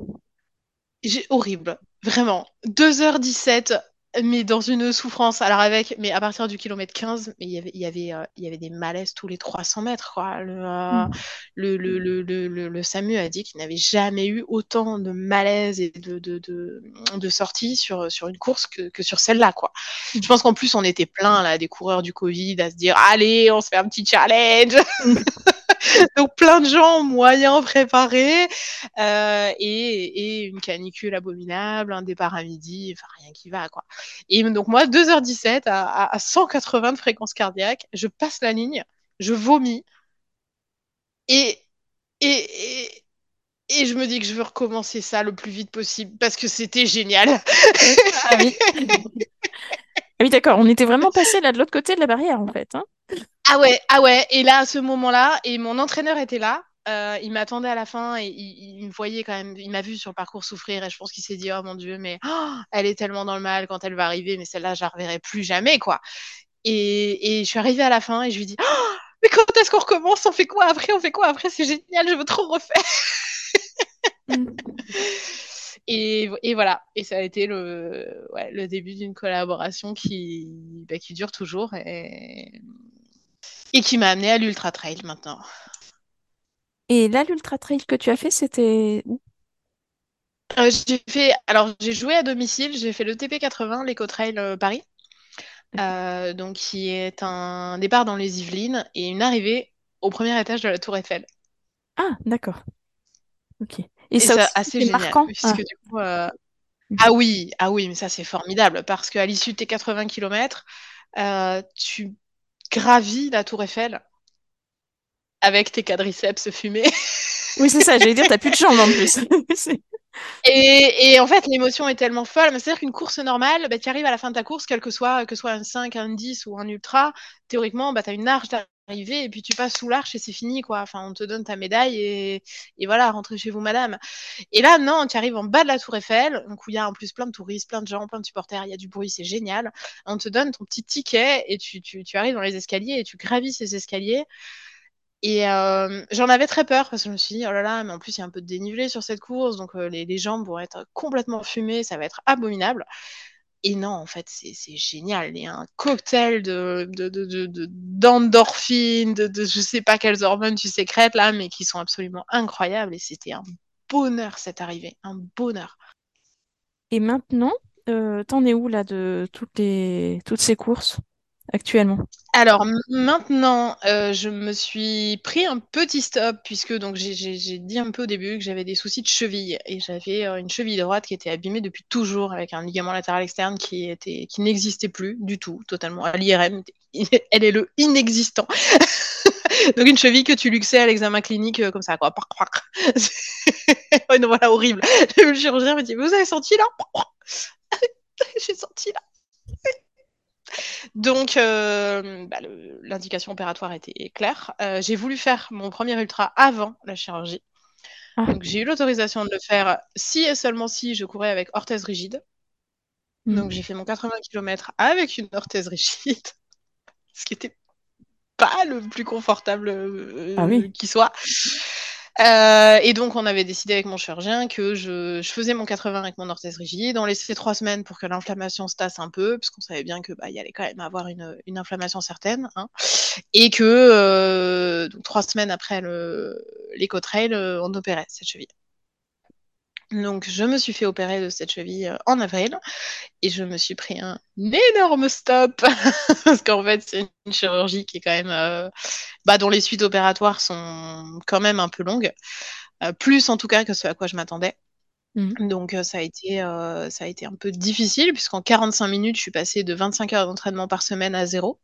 J'ai horrible, vraiment. 2h17 mais dans une souffrance. Alors avec, mais à partir du kilomètre 15, mais il y avait, il y avait, euh, il y avait des malaises tous les 300 mètres. Quoi. Le, euh, Mm. le, le, le, le, le SAMU a dit qu'il n'avait jamais eu autant de malaises et de, de, de, de sorties sur, sur une course que, que sur celle-là. Quoi. Mm. Je pense qu'en plus, on était plein là, des coureurs du Covid à se dire Allez, on se fait un petit challenge Donc plein de gens moyens préparés euh, et, et, une canicule abominable, un départ à midi, enfin rien qui va quoi. Et donc moi, 2h17 à, à 180 de fréquence cardiaque, je passe la ligne, je vomis et, et, et, et je me dis que je veux recommencer ça le plus vite possible parce que c'était génial. ah oui, ah oui d'accord, on était vraiment passé là de l'autre côté de la barrière en fait. Hein ah ouais, ah ouais. Et là, à ce moment-là, et mon entraîneur était là. Euh, il m'attendait à la fin et il, il, me voyait quand même. Il m'a vu sur le parcours souffrir et je pense qu'il s'est dit oh mon dieu, mais oh, elle est tellement dans le mal quand elle va arriver, mais celle-là, je la reverrai plus jamais quoi. Et, et, je suis arrivée à la fin et je lui dis oh, mais quand est-ce qu'on recommence? On fait quoi après? On fait quoi après? C'est génial, je veux trop refaire. Et, et, voilà, et ça a été le, ouais, le début d'une collaboration qui, bah, qui dure toujours et, et qui m'a amené à l'Ultra Trail maintenant. Et là, l'Ultra Trail que tu as fait, c'était où? Euh, J'ai fait, alors j'ai joué à domicile, j'ai fait le TP80, l'Eco Trail euh, Paris, euh, donc qui est un départ dans les Yvelines et une arrivée au premier étage de la Tour Eiffel. Ah, d'accord. Ok. Et, et ça, ça assez génial, marquant. Puisque, ah. Du coup, euh... ah oui, ah oui, mais ça c'est formidable parce qu'à l'issue de tes 80 km, euh, tu gravis la Tour Eiffel avec tes quadriceps fumés. oui, c'est ça, j'allais dire, t'as plus de jambes en plus. et, et, en fait, l'émotion est tellement folle. C'est-à-dire qu'une course normale, bah, tu arrives à la fin de ta course, quel que soit, que soit un 5, un 10 ou un ultra, théoriquement, bah, tu as une arche d'arrivée et puis tu passes sous l'arche et c'est fini. quoi. Enfin, on te donne ta médaille et, voilà, rentrez chez vous, madame. Et là, non, tu arrives en bas de la Tour Eiffel, donc où il y a en plus plein de touristes, plein de gens, plein de supporters, il y a du bruit, c'est génial. On te donne ton petit ticket et tu, arrives dans les escaliers et tu gravis ces escaliers. Et euh, j'en avais très peur parce que je me suis dit, oh là là, mais en plus il y a un peu de dénivelé sur cette course, donc euh, les, jambes vont être complètement fumées, ça va être abominable. Et non, en fait, c'est génial. Il y a un cocktail de d'endorphines, de, de, de, de, je sais pas quelles hormones tu sécrètes là, mais qui sont absolument incroyables. Et c'était un bonheur cette arrivée, un bonheur. Et maintenant, euh, t'en es où là de toutes, les, toutes ces courses? Actuellement Alors maintenant, euh, je me suis pris un petit stop puisque donc j'ai dit un peu au début que j'avais des soucis de cheville et j'avais euh, une cheville droite qui était abîmée depuis toujours avec un ligament latéral externe qui était qui n'existait plus du tout, totalement à l'IRM. Elle est le inexistant. donc une cheville que tu luxais à l'examen clinique euh, comme ça quoi. ouais, non, voilà horrible. Le chirurgien me dit vous avez senti là J'ai senti là. Donc, euh, bah, l'indication opératoire était claire. Euh, j'ai voulu faire mon premier ultra avant la chirurgie. Ah. Donc, j'ai eu l'autorisation de le faire si et seulement si je courais avec orthèse rigide. Mmh. Donc, j'ai fait mon 80 km avec une orthèse rigide, ce qui n'était pas le plus confortable euh, ah oui. qui soit. Euh, et donc, on avait décidé avec mon chirurgien que je, je, faisais mon 80 avec mon orthèse rigide. On laissait trois semaines pour que l'inflammation se tasse un peu, puisqu'on savait bien que bah, allait quand même avoir une, une inflammation certaine. Hein, et que euh, donc, trois semaines après l'éco-trail, euh, on opérait cette cheville. Donc, je me suis fait opérer de cette cheville euh, en avril et je me suis pris un énorme stop parce qu'en fait, c'est une chirurgie qui est quand même, euh, bah, dont les suites opératoires sont quand même un peu longues, euh, plus en tout cas que ce à quoi je m'attendais. Mmh. Donc, euh, ça, a été, ça a été un peu difficile puisqu'en 45 minutes, je suis passée de 25 heures d'entraînement par semaine à zéro.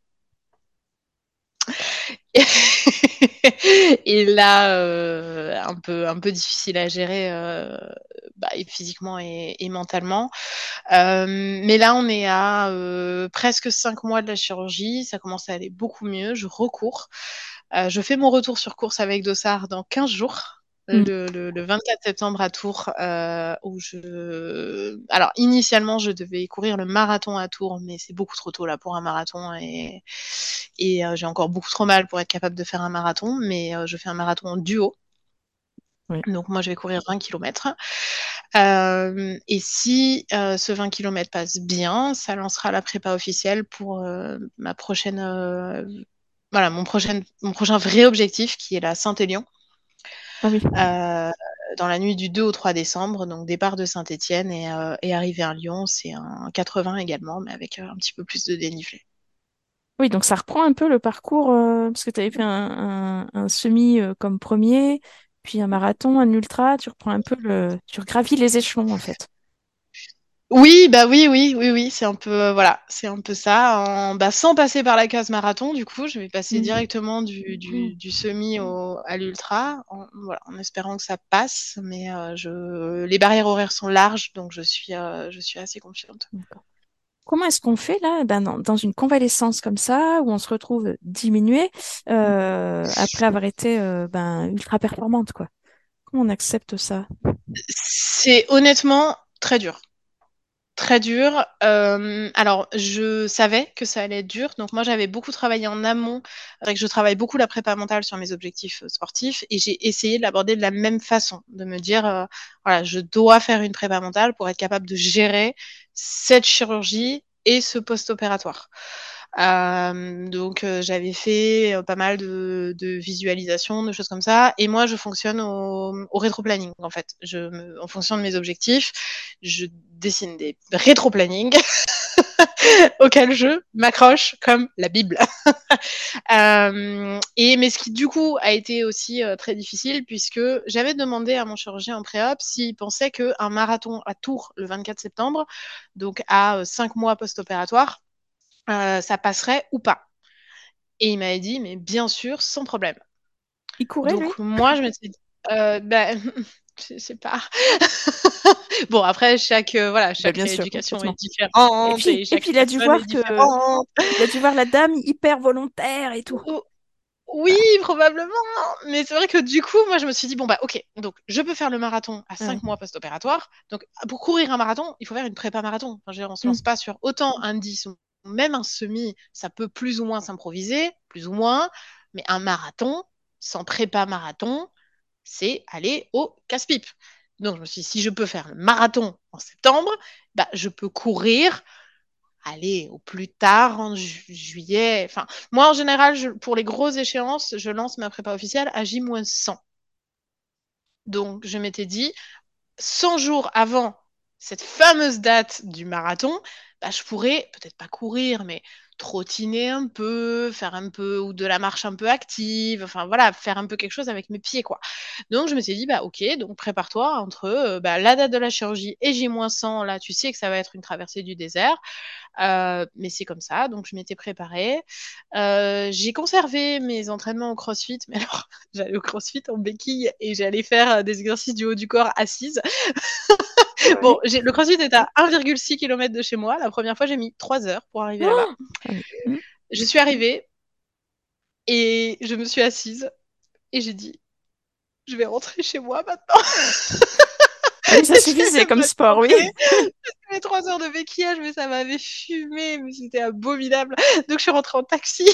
et là, euh, un, peu, un peu difficile à gérer euh, bah, et physiquement et, et mentalement. Euh, mais là, on est à euh, presque cinq mois de la chirurgie. Ça commence à aller beaucoup mieux. Je recours. Euh, je fais mon retour sur course avec Dossard dans 15 jours. Mmh. Le, le, le, 24 septembre à Tours, euh, où je. Alors, initialement, je devais courir le marathon à Tours, mais c'est beaucoup trop tôt là pour un marathon et, et euh, j'ai encore beaucoup trop mal pour être capable de faire un marathon, mais euh, je fais un marathon en duo. Oui. Donc, moi, je vais courir 20 km. Euh, et si euh, ce 20 km passe bien, ça lancera la prépa officielle pour euh, ma prochaine, voilà, mon prochain, mon prochain vrai objectif qui est la Saint-Élion. Ah oui. dans la nuit du 2 au 3 décembre, donc départ de Saint-Étienne et, et arrivée à Lyon, c'est un 80 également, mais avec un petit peu plus de dénivelé. Oui, donc ça reprend un peu le parcours, parce que tu avais fait un, un semi comme premier, puis un marathon, un ultra, tu reprends un peu le, tu gravis les échelons en fait. Oui, bah oui, oui, oui, oui, c'est un peu, euh, voilà, c'est un peu ça. Bah, sans passer par la case marathon, du coup, je vais passer mmh. directement du, du, mmh. semi au, à l'ultra, en, voilà, en espérant que ça passe. Mais euh, je, les barrières horaires sont larges, donc je suis, euh, je suis assez confiante. Comment est-ce qu'on fait là, ben, dans, une convalescence comme ça, où on se retrouve diminué après avoir été ben, ultra performante, quoi? Comment on accepte ça? C'est honnêtement très dur très dur. Euh, alors, je savais que ça allait être dur. Donc, moi, j'avais beaucoup travaillé en amont. que je travaille beaucoup la prépa mentale sur mes objectifs euh, sportifs. Et j'ai essayé de l'aborder de la même façon. De me dire, euh, voilà, je dois faire une prépa mentale pour être capable de gérer cette chirurgie et ce post-opératoire. Euh, donc euh, j'avais fait euh, pas mal de, de visualisations, de choses comme ça. Et moi, je fonctionne au, au rétro-planning en fait. Je me, en fonction de mes objectifs, je dessine des rétro-planning auxquels je m'accroche comme la Bible. euh, et mais ce qui du coup a été aussi euh, très difficile puisque j'avais demandé à mon chirurgien en pré-op s'il pensait qu'un marathon à Tours le 24 septembre, donc à 5 mois post-opératoire, euh, ça passerait ou pas. Et il m'avait dit, mais bien sûr, sans problème. Il courait, Donc moi, je me suis dit, euh, ben, je sais pas. bon, après, chaque, euh, voilà, bah, chaque éducation est différente. Et puis, il, a dû voir que... il a dû voir la dame hyper volontaire et tout. Oh, oui, probablement. Mais c'est vrai que du coup, moi, je me suis dit, bon, bah, ok, donc je peux faire le marathon à 5 mois post-opératoire. Donc, pour courir un marathon, il faut faire une prépa marathon. Enfin, on se lance mm. pas sur autant un 10 même un semi, ça peut plus ou moins s'improviser, plus ou moins, mais un marathon, sans prépa marathon, c'est aller au casse-pipe. Donc je me suis dit, si je peux faire le marathon en septembre, bah, je peux courir, aller au plus tard en juillet. Enfin, moi en général, pour les grosses échéances, je lance ma prépa officielle à J-100. Donc je m'étais dit, 100 jours avant cette fameuse date du marathon, bah, je pourrais peut-être pas courir, mais trottiner un peu, faire un peu ou de la marche un peu active, enfin voilà, faire un peu quelque chose avec mes pieds quoi. Donc je me suis dit bah ok, donc prépare-toi entre euh, bah, la date de la chirurgie et J-100, là tu sais que ça va être une traversée du désert, euh, mais c'est comme ça, donc je m'étais préparée. Euh, j'ai conservé mes entraînements au CrossFit, mais alors j'allais au CrossFit en béquille et j'allais faire des exercices du haut du corps assise. Bon, le CrossFit est à 1,6 km de chez moi. La première fois, j'ai mis 3 heures pour arriver là-bas. Ah je suis arrivée et je me suis assise et j'ai dit je vais rentrer chez moi maintenant. Ah ça suffisait comme sport, oui. Les 3 heures de béquillage, mais ça m'avait fumé, mais c'était abominable. Donc je suis rentrée en taxi.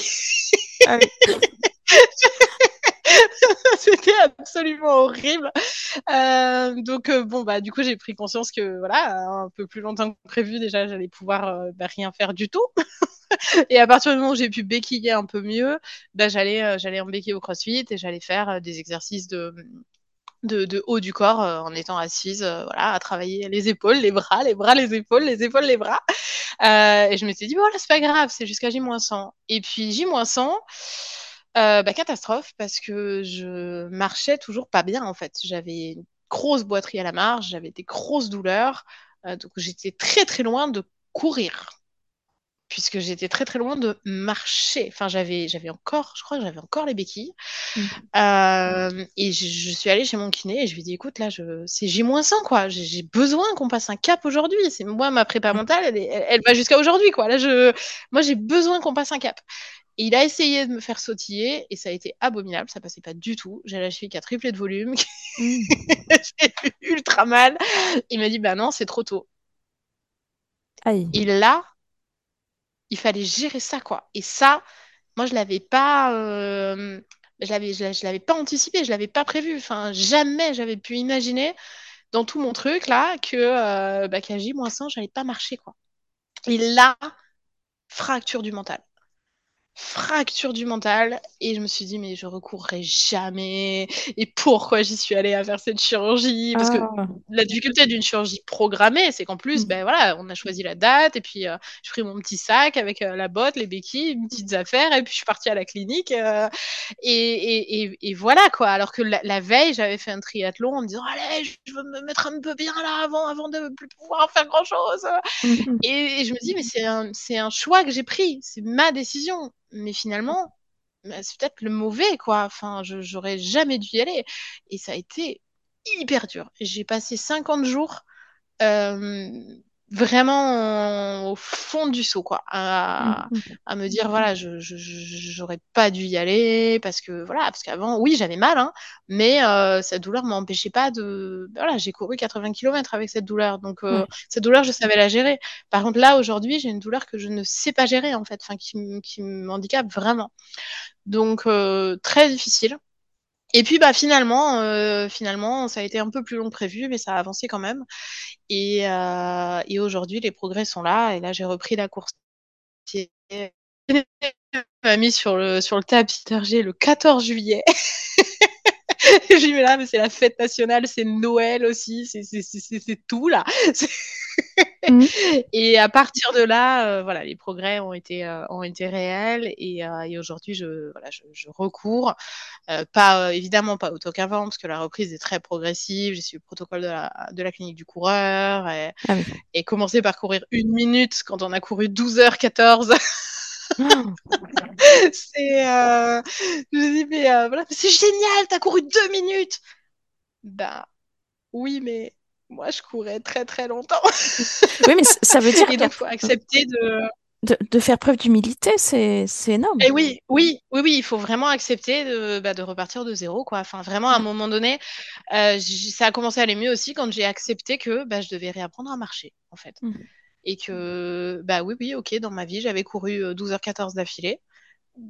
Ah C'était absolument horrible. Euh, donc euh, bon bah du coup j'ai pris conscience que voilà un peu plus longtemps que prévu déjà j'allais pouvoir euh, bah, rien faire du tout. et à partir du moment où j'ai pu béquiller un peu mieux, bah, j'allais j'allais en béquiller au CrossFit et j'allais faire des exercices de haut du corps en étant assise, voilà, à travailler les épaules, les bras, les bras, les épaules, les épaules, les bras. et je m'étais dit, voilà, c'est pas grave, c'est jusqu'à J-100. Et puis J-100, euh, bah, catastrophe parce que je marchais toujours pas bien en fait. J'avais une grosse boiterie à la marge, j'avais des grosses douleurs, euh, donc j'étais très très loin de courir puisque j'étais très très loin de marcher. Enfin, j'avais j'avais encore, je crois que j'avais encore les béquilles. Mmh. Euh, et je, suis allée chez mon kiné et je lui ai dit, écoute, là, je, c'est J-100 quoi. J'ai besoin qu'on passe un cap aujourd'hui. C'est moi ma prépa mentale, elle, elle, va jusqu'à aujourd'hui quoi. Là, je, moi j'ai besoin qu'on passe un cap il a essayé de me faire sautiller et ça a été abominable, ça passait pas du tout. J'ai la cheville qui a triplé de volume, j'ai eu ultra mal. Il m'a dit bah non, c'est trop tôt. Aïe. Et là, il fallait gérer ça quoi. Et ça, moi je l'avais pas, euh, je l'avais, je, l'avais pas anticipé, je l'avais pas prévu. Enfin, jamais j'avais pu imaginer dans tout mon truc là que euh, bah, qu'à J-100, j'allais pas marcher quoi. Et là, fracture du mental fracture du mental et je me suis dit mais je recourrai jamais et pourquoi j'y suis allée à faire cette chirurgie? Parce que Ah. la difficulté d'une chirurgie programmée c'est qu'en plus Mm. ben voilà on a choisi la date et puis euh, je pris mon petit sac avec euh, la botte les béquilles mes petites affaires et puis je suis partie à la clinique euh, et, et, et, et voilà quoi alors que la, la veille j'avais fait un triathlon en me disant allez je veux me mettre un peu bien là avant avant de plus pouvoir faire grand chose Mhm. et, et je me dis, mais c'est un, c'est un choix que j'ai pris, c'est ma décision. Mais finalement, bah, c'est peut-être le mauvais, quoi. Enfin, j'aurais jamais dû y aller. Et ça a été hyper dur. J'ai passé 50 jours euh, vraiment au fond du seau, quoi, à, Mhm. à me dire, voilà, je, j'aurais pas dû y aller parce que, voilà, parce qu'avant, oui, j'avais mal, hein, mais euh, cette douleur m'empêchait pas de. ben Voilà, j'ai couru 80 km avec cette douleur, donc euh, cette douleur, je savais la gérer. Par contre, là, aujourd'hui, j'ai une douleur que je ne sais pas gérer, en fait, enfin, qui, qui m'handicape vraiment. Donc, euh, très difficile. Et puis bah finalement, euh, finalement, ça a été un peu plus long que prévu, mais ça a avancé quand même. Et, euh, et aujourd'hui, les progrès sont là. Et là, j'ai repris la course. m'a mis sur le sur le tapis le 14 juillet. je dis mais là, mais c'est la fête nationale, c'est Noël aussi, c'est tout là. Mhm. Et à partir de là, euh, voilà, les progrès ont été euh, ont été réels et, euh, et aujourd'hui, je voilà, je, je recours. Euh, pas euh, évidemment pas autant qu'avant parce que la reprise est très progressive. J'ai suivi le protocole de la de la clinique du coureur et, Ah oui. et commencé par courir une minute quand on a couru 12h14. Oh. c'est euh, je me dis mais euh, voilà, c'est génial, t'as couru deux minutes. Bah oui, mais moi je courais très très longtemps. Oui, mais ça veut dire donc faut accepter de de, de faire preuve d'humilité, c'est énorme. Et oui, oui, oui, oui, il faut vraiment accepter de, bah, de repartir de zéro, quoi. Enfin, vraiment, à un moment donné, euh, ça a commencé à aller mieux aussi quand j'ai accepté que bah, je devais réapprendre à marcher, en fait. Mhm. Et que, bah oui, oui, ok, dans ma vie, j'avais couru euh, 12h14 d'affilée.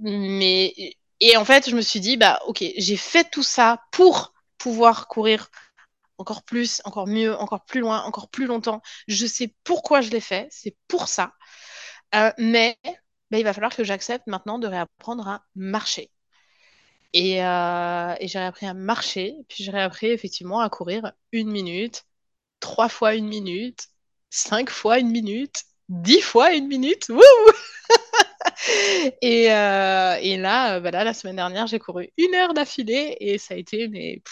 Mais, et en fait, je me suis dit, bah ok, j'ai fait tout ça pour pouvoir courir encore plus, encore mieux, encore plus loin, encore plus longtemps. Je sais pourquoi je l'ai fait, c'est pour ça. Euh, mais bah, il va falloir que j'accepte maintenant de réapprendre à marcher. Et, euh, et j'ai réappris à marcher, puis j'ai réappris effectivement à courir une minute, trois fois une minute, cinq fois une minute, dix fois une minute. Wouh et, euh, et là, euh, là, la semaine dernière, j'ai couru une heure d'affilée et ça a été, mais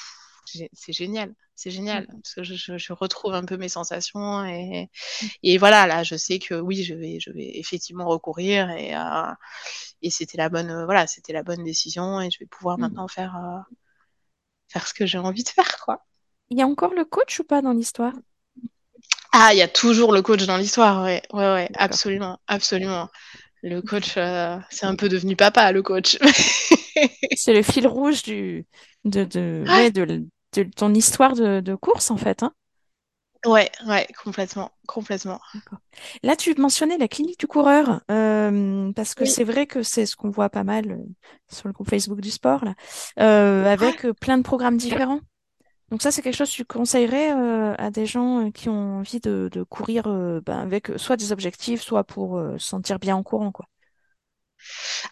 c'est génial, c'est génial parce que je, je- je retrouve un peu mes sensations et, et voilà, là, je sais que oui, je vais, je vais effectivement recourir et, euh, et c'était la bonne, euh, voilà, c'était la bonne décision et je vais pouvoir Mhm. maintenant faire, euh, faire ce que j'ai envie de faire, quoi. Il y a encore le coach ou pas dans l'histoire? Ah, il y a toujours le coach dans l'histoire, ouais, ouais, ouais, absolument, absolument. Le coach, euh, c'est un peu devenu papa, le coach. C'est le fil rouge du, de, de, ouais, de, de ton histoire de, de course, en fait. Hein. ouais, ouais, complètement, complètement. Là, tu mentionnais la clinique du coureur, euh, parce que Oui. c'est vrai que c'est ce qu'on voit pas mal euh, sur le groupe Facebook du sport, là, euh, avec plein de programmes différents. Donc ça, c'est quelque chose que tu conseillerais à des gens qui ont envie de, de courir ben, avec soit des objectifs, soit pour se sentir bien en courant, quoi.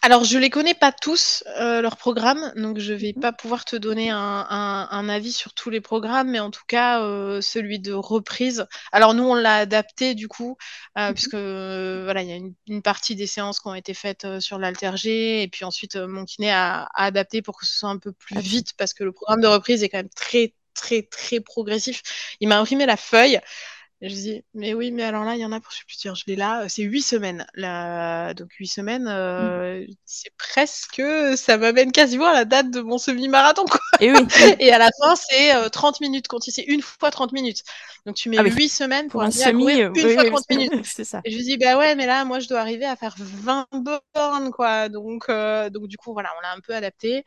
Alors, je les connais pas tous, euh, leurs programmes, donc je vais Mhm. pas pouvoir te donner un, un- un avis sur tous les programmes, mais en tout cas, euh, celui de reprise. Alors, nous, on l'a adapté, du coup, euh, Mhm. puisque, euh, voilà, il y a une, une partie des séances qui ont été faites sur l'Alterg, et puis ensuite, mon kiné a, a adapté pour que ce soit un peu plus vite, parce que le programme de reprise est quand même très, très, très progressif. Il m'a imprimé la feuille. Et je dis, mais oui, mais alors là, il y en a pour, je sais plus dire, je l'ai là, euh, c'est huit semaines. Là, donc huit semaines, euh, c'est presque, ça m'amène quasiment à la date de mon semi-marathon, quoi. Et oui, Et à la fin, c'est euh, 30 minutes, quand c'est une fois 30 minutes. Donc tu mets Ah oui. huit semaines pour, pour un semi, courir euh, une oui, fois oui, 30 minutes. c'est ça. Et je dis, bah ouais, mais là, moi, je dois arriver à faire 20 bornes, quoi. Donc, euh, donc du coup, voilà, on l'a un peu adapté.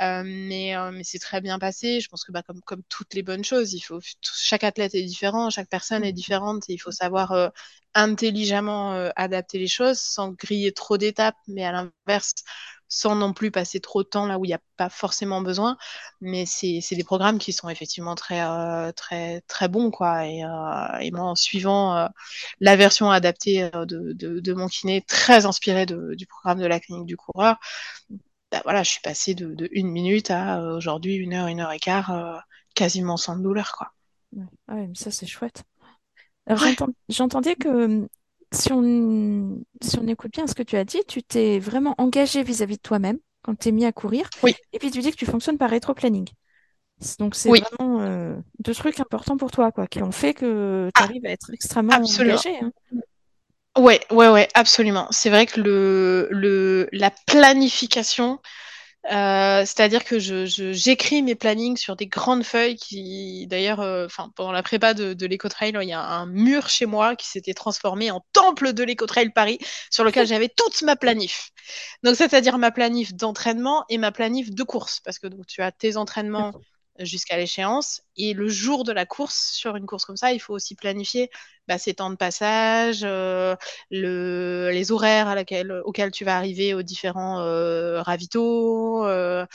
Mais mais c'est très bien passé. Je pense que bah, comme, comme toutes les bonnes choses, il faut, chaque athlète est différent, chaque personne est différente. Et il faut savoir euh, intelligemment euh, adapter les choses sans griller trop d'étapes. Mais à l'inverse, sans non plus passer trop de temps là où il n'y a pas forcément besoin. Mais c'est des programmes qui sont effectivement très, euh, très, très bons. Quoi. Et, moi, en suivant la version adaptée de, de, mon kiné, très inspirée du programme de la clinique du coureur, bah, voilà, je suis passée de, de une minute à aujourd'hui une heure, une heure et quart, quasiment sans douleur. Quoi. Ouais, mais ça, c'est chouette. J'entendais que si on, si on écoute bien ce que tu as dit, tu t'es vraiment engagé vis-à-vis de toi-même quand tu t'es mis à courir. Oui. Et puis tu dis que tu fonctionnes par rétro-planning. Donc c'est vraiment euh, deux trucs importants pour toi, quoi, qui ont fait que tu arrives à être extrêmement engagé. Hein. Ouais, ouais, ouais, absolument. C'est vrai que le, le, la planification, euh, c'est-à-dire que je, j'écris mes plannings sur des grandes feuilles qui, d'ailleurs, euh, enfin, pendant la prépa de, de l'éco-trail, il y a un mur chez moi qui s'était transformé en temple de l'éco-trail Paris, sur lequel j'avais toute ma planif. Donc, c'est-à-dire ma planif d'entraînement et ma planif de course, parce que donc, tu as tes entraînements jusqu'à l'échéance. Et le jour de la course, sur une course comme ça, il faut aussi planifier bah, ses temps de passage, euh, le, les horaires auxquels tu vas arriver aux différents euh, ravitaux, euh,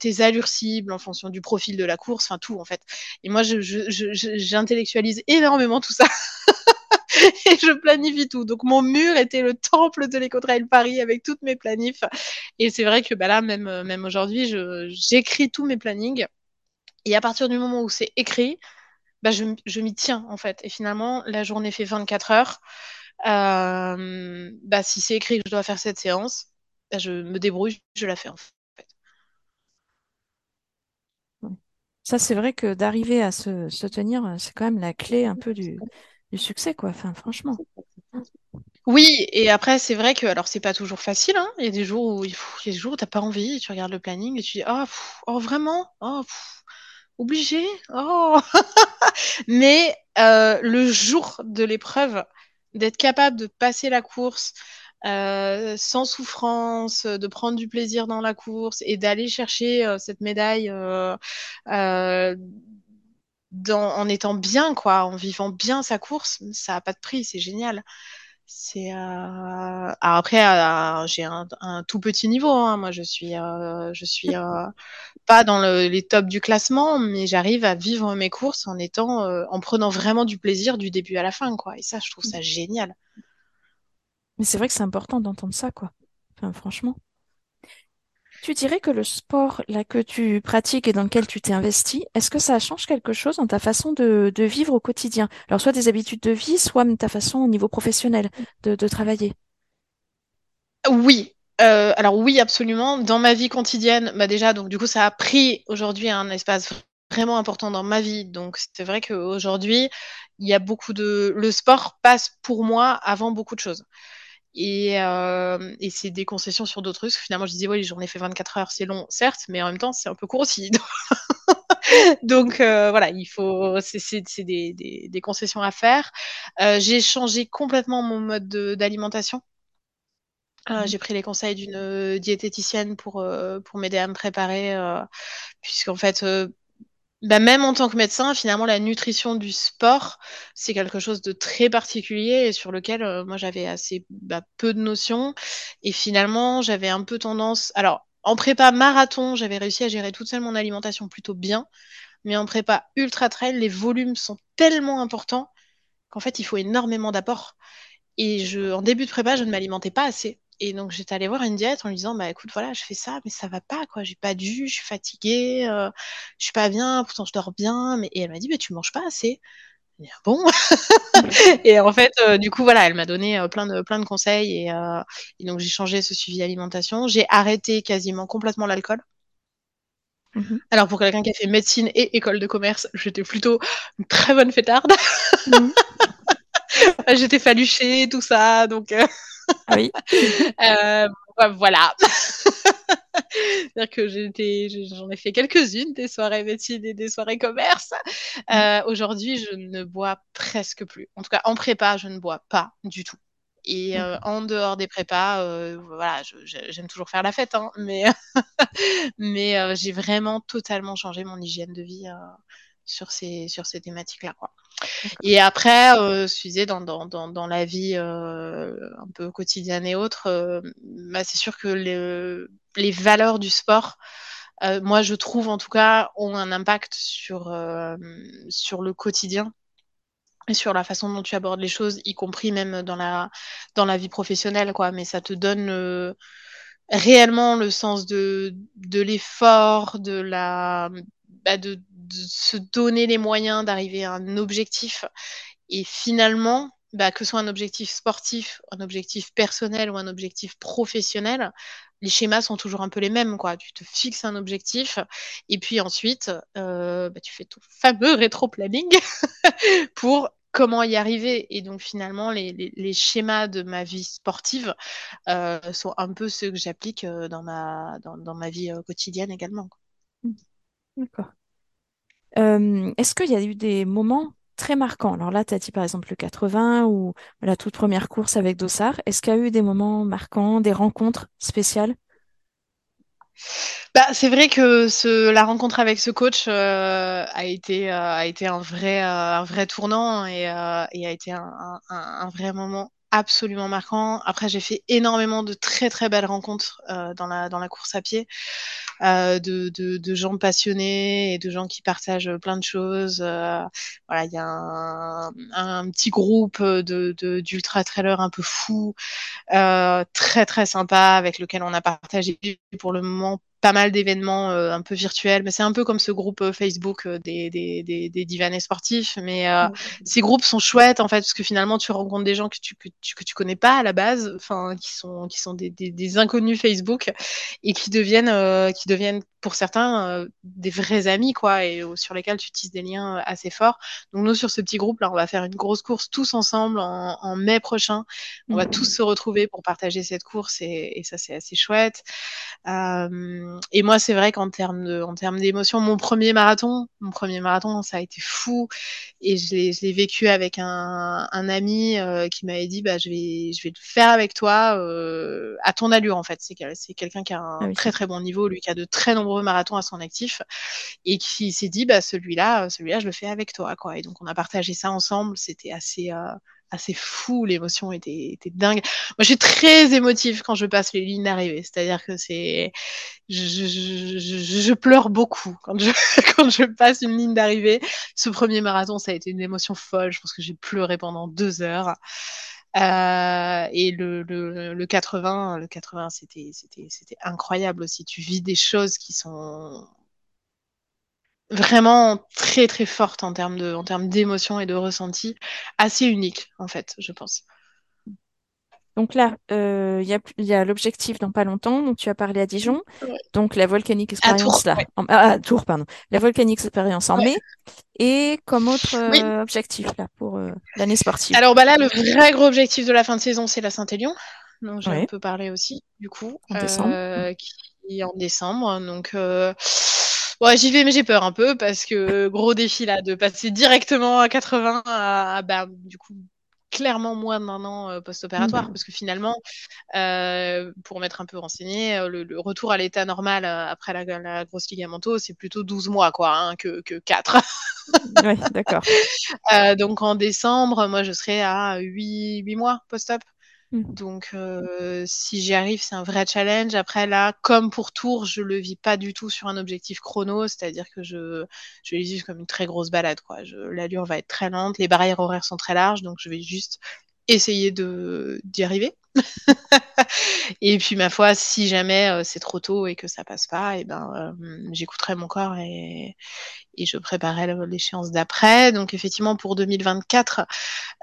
tes allures cibles en fonction du profil de la course, enfin tout en fait. Et moi, j'intellectualise énormément tout ça. et je planifie tout. Donc mon mur était le temple de l'éco-trail Paris avec toutes mes planifs. Et c'est vrai que bah là, même, même aujourd'hui, j'écris tous mes plannings et à partir du moment où c'est écrit, bah, je, je m'y tiens en fait. Et finalement, la journée fait 24 heures. Euh, bah, si c'est écrit que je dois faire cette séance, bah, je me débrouille, je la fais en fait. Ça, c'est vrai que d'arriver à se, se tenir, c'est quand même la clé un peu du, du succès, quoi. Enfin, franchement. Oui, et après, c'est vrai que, alors, c'est pas toujours facile, hein. Il y a des jours où, il y a des jours t'as pas envie, tu regardes le planning et tu dis, oh, oh vraiment? Oh, Obligé Oh Mais euh, le jour de l'épreuve, d'être capable de passer la course euh, sans souffrance, de prendre du plaisir dans la course et d'aller chercher euh, cette médaille en étant bien, quoi, en vivant bien sa course, ça n'a pas de prix, c'est génial. C'est euh... après euh, j'ai un, un, tout petit niveau. Hein. Moi, je suis, euh, je suis euh, pas dans le, les tops du classement, mais j'arrive à vivre mes courses en étant, euh, en prenant vraiment du plaisir du début à la fin, quoi. Et ça, je trouve ça génial. Mais c'est vrai que c'est important d'entendre ça, quoi. Enfin, franchement. Tu dirais que le sport que tu pratiques et dans lequel tu t'es investi, est-ce que ça change quelque chose dans ta façon de, vivre au quotidien? Alors soit des habitudes de vie, soit ta façon au niveau professionnel de, de travailler. Oui, euh, alors oui, absolument. Dans ma vie quotidienne, bah déjà, donc du coup, ça a pris aujourd'hui un espace vraiment important dans ma vie. Donc c'est vrai qu'aujourd'hui, il y a beaucoup de... Le sport passe pour moi avant beaucoup de choses. Et, euh, et c'est des concessions sur d'autres trucs. Finalement, je disais, oui, j'en ai fait 24 heures, c'est long, certes, mais en même temps, c'est un peu court aussi. Donc euh, voilà, il faut, c'est des, des, des, concessions à faire. Euh, j'ai changé complètement mon mode d'alimentation. Euh, mmh. j'ai pris les conseils d'une diététicienne pour, euh, pour m'aider à me préparer, euh, puisqu'en fait, bah, même en tant que médecin, finalement, la nutrition du sport, c'est quelque chose de très particulier et sur lequel euh, moi j'avais assez bah, peu de notions. Et finalement, j'avais un peu tendance. Alors, en prépa marathon, j'avais réussi à gérer toute seule mon alimentation plutôt bien. Mais en prépa ultra trail, les volumes sont tellement importants qu'en fait, il faut énormément d'apports. Et je, en début de prépa, je ne m'alimentais pas assez. Et donc j'étais allée voir une diète en lui disant bah écoute voilà je fais ça mais ça va pas quoi. J'ai pas de jus je suis fatiguée euh, je suis pas bien pourtant je dors bien mais et elle m'a dit mais tu manges pas assez. Et, ah bon? Et en fait euh, du coup voilà elle m'a donné euh, plein de plein de conseils et, euh, et donc j'ai changé ce suivi alimentation j'ai arrêté quasiment complètement l'alcool. Mmh Alors pour quelqu'un qui a fait médecine et école de commerce, j'étais plutôt une très bonne fêtarde. Mmh. j'étais faluchée, tout ça, donc euh, oui. euh, voilà. C'est-à-dire que j'en ai fait quelques-unes, des soirées médecine et des soirées commerce. Mmh. Euh, Aujourd'hui, je ne bois presque plus. En tout cas, en prépa, je ne bois pas du tout. Et euh, en dehors des prépas, euh, voilà, j'aime toujours faire la fête, hein, mais, mais j'ai vraiment totalement changé mon hygiène de vie sur ces, sur ces thématiques-là. Et après, euh, je dans, dans, dans, dans la vie euh, un peu quotidienne et autres, euh, bah, c'est sûr que le, les valeurs du sport, euh, moi je trouve en tout cas, ont un impact sur, euh, sur le quotidien et sur la façon dont tu abordes les choses, y compris même dans la, dans la vie professionnelle, quoi. Mais ça te donne réellement le sens de, de l'effort, de la, bah, de, se donner les moyens d'arriver à un objectif. Et finalement, bah, que ce soit un objectif sportif, un objectif personnel ou un objectif professionnel, les schémas sont toujours un peu les mêmes. Quoi. Tu te fixes un objectif et puis ensuite, euh, bah, tu fais ton fameux rétro-planning pour comment y arriver. Et donc finalement, les, schémas de ma vie sportive euh, sont un peu ceux que j'applique euh, dans, ma, dans, vie quotidienne également. D'accord. Euh, est-ce qu'il y a eu des moments très marquants? Alors là, tu as dit par exemple le 80 ou la toute première course avec Dossard. Est-ce qu'il y a eu des moments marquants, des rencontres spéciales? Bah, c'est vrai que la rencontre avec ce coach euh, a été euh, a été un vrai tournant et, a été un, vrai moment absolument marquant. Après, j'ai fait énormément de très très belles rencontres dans la dans la course à pied. Euh, de, de, gens passionnés et de gens qui partagent plein de choses. Euh, voilà, il y a un, petit groupe de d'ultra trailers un peu fou, euh, très très sympa avec lequel on a partagé pour le moment pas mal d'événements euh, un peu virtuels, mais c'est un peu comme ce groupe euh, Facebook euh, des, des, des, des divanés sportifs. Mais ces groupes sont chouettes en fait, parce que finalement tu rencontres des gens que tu, que tu, que tu connais pas à la base, enfin qui sont, qui sont des, inconnus Facebook et qui deviennent, qui deviennent pour certains des vrais amis quoi et sur lesquels tu tisses des liens assez forts. Donc nous sur ce petit groupe là, on va faire une grosse course tous ensemble en, en mai prochain. On va mmh. tous se retrouver pour partager cette course et, et ça c'est assez chouette. Euh, et moi c'est vrai qu'en termes de, en termes d'émotion, mon premier marathon, mon premier marathon ça a été fou et je l'ai, je l'ai vécu avec un, un ami euh, qui m'avait dit bah je vais, je vais le faire avec toi euh, à ton allure en fait. C'est, c'est quelqu'un qui a un ah oui. très très bon niveau, lui qui a de très nombreux marathons à son actif et qui s'est dit bah celui-là celui-là je le fais avec toi quoi et donc on a partagé ça ensemble c'était assez euh, assez fou l'émotion était, dingue. Moi je suis très émotive quand je passe les lignes d'arrivée c'est-à-dire que c'est je, je, pleure beaucoup quand je quand je passe une ligne d'arrivée. Ce premier marathon ça a été une émotion folle. Je pense que j'ai pleuré pendant deux heures. Euh, et le, le, le 80, le 80, c'était, c'était, c'était incroyable aussi. Tu vis des choses qui sont vraiment très très fortes en termes de, en termes d'émotion et de ressenti, assez unique en fait, je pense. Donc là, il euh, y a, y a l'objectif dans pas longtemps. Donc tu as parlé à Dijon. Ouais. Donc la volcanique expérience à Tours, là, ouais. en, ah, à Tours, pardon. La volcanique expérience en ouais. mai. Et comme autre euh, oui. objectif là pour euh, l'année sportive. Alors bah là, le vrai gros objectif de la fin de saison, c'est la Saint-Élion. Donc je ouais. peux parler aussi du coup. En décembre. Qui est en décembre. Donc Ouais, j'y vais, mais j'ai peur un peu parce que gros défi là de passer directement à 80 à, à bah, du coup clairement moins d'un an euh, post-opératoire, mmh. parce que finalement, euh, pour m'être un peu renseigné, euh, le, le, retour à l'état normal euh, après la, la, grosse ligamento, c'est plutôt 12 mois, quoi, hein, que, que 4. oui, d'accord. Euh, donc en décembre, moi, je serai à 8, 8 mois post-op. Mmh. Donc, euh, si j'y arrive, c'est un vrai challenge. Après, là, comme pour Tours, je le vis pas du tout sur un objectif chrono, c'est-à-dire que je, je comme une très grosse balade. Quoi. l'allure va être très lente, les barrières horaires sont très larges, donc je vais juste essayer de d'y arriver. et puis ma foi, si jamais euh, c'est trop tôt et que ça passe pas, et eh ben euh, j'écouterai mon corps et, et je préparerai l'échéance d'après. Donc effectivement pour 2024,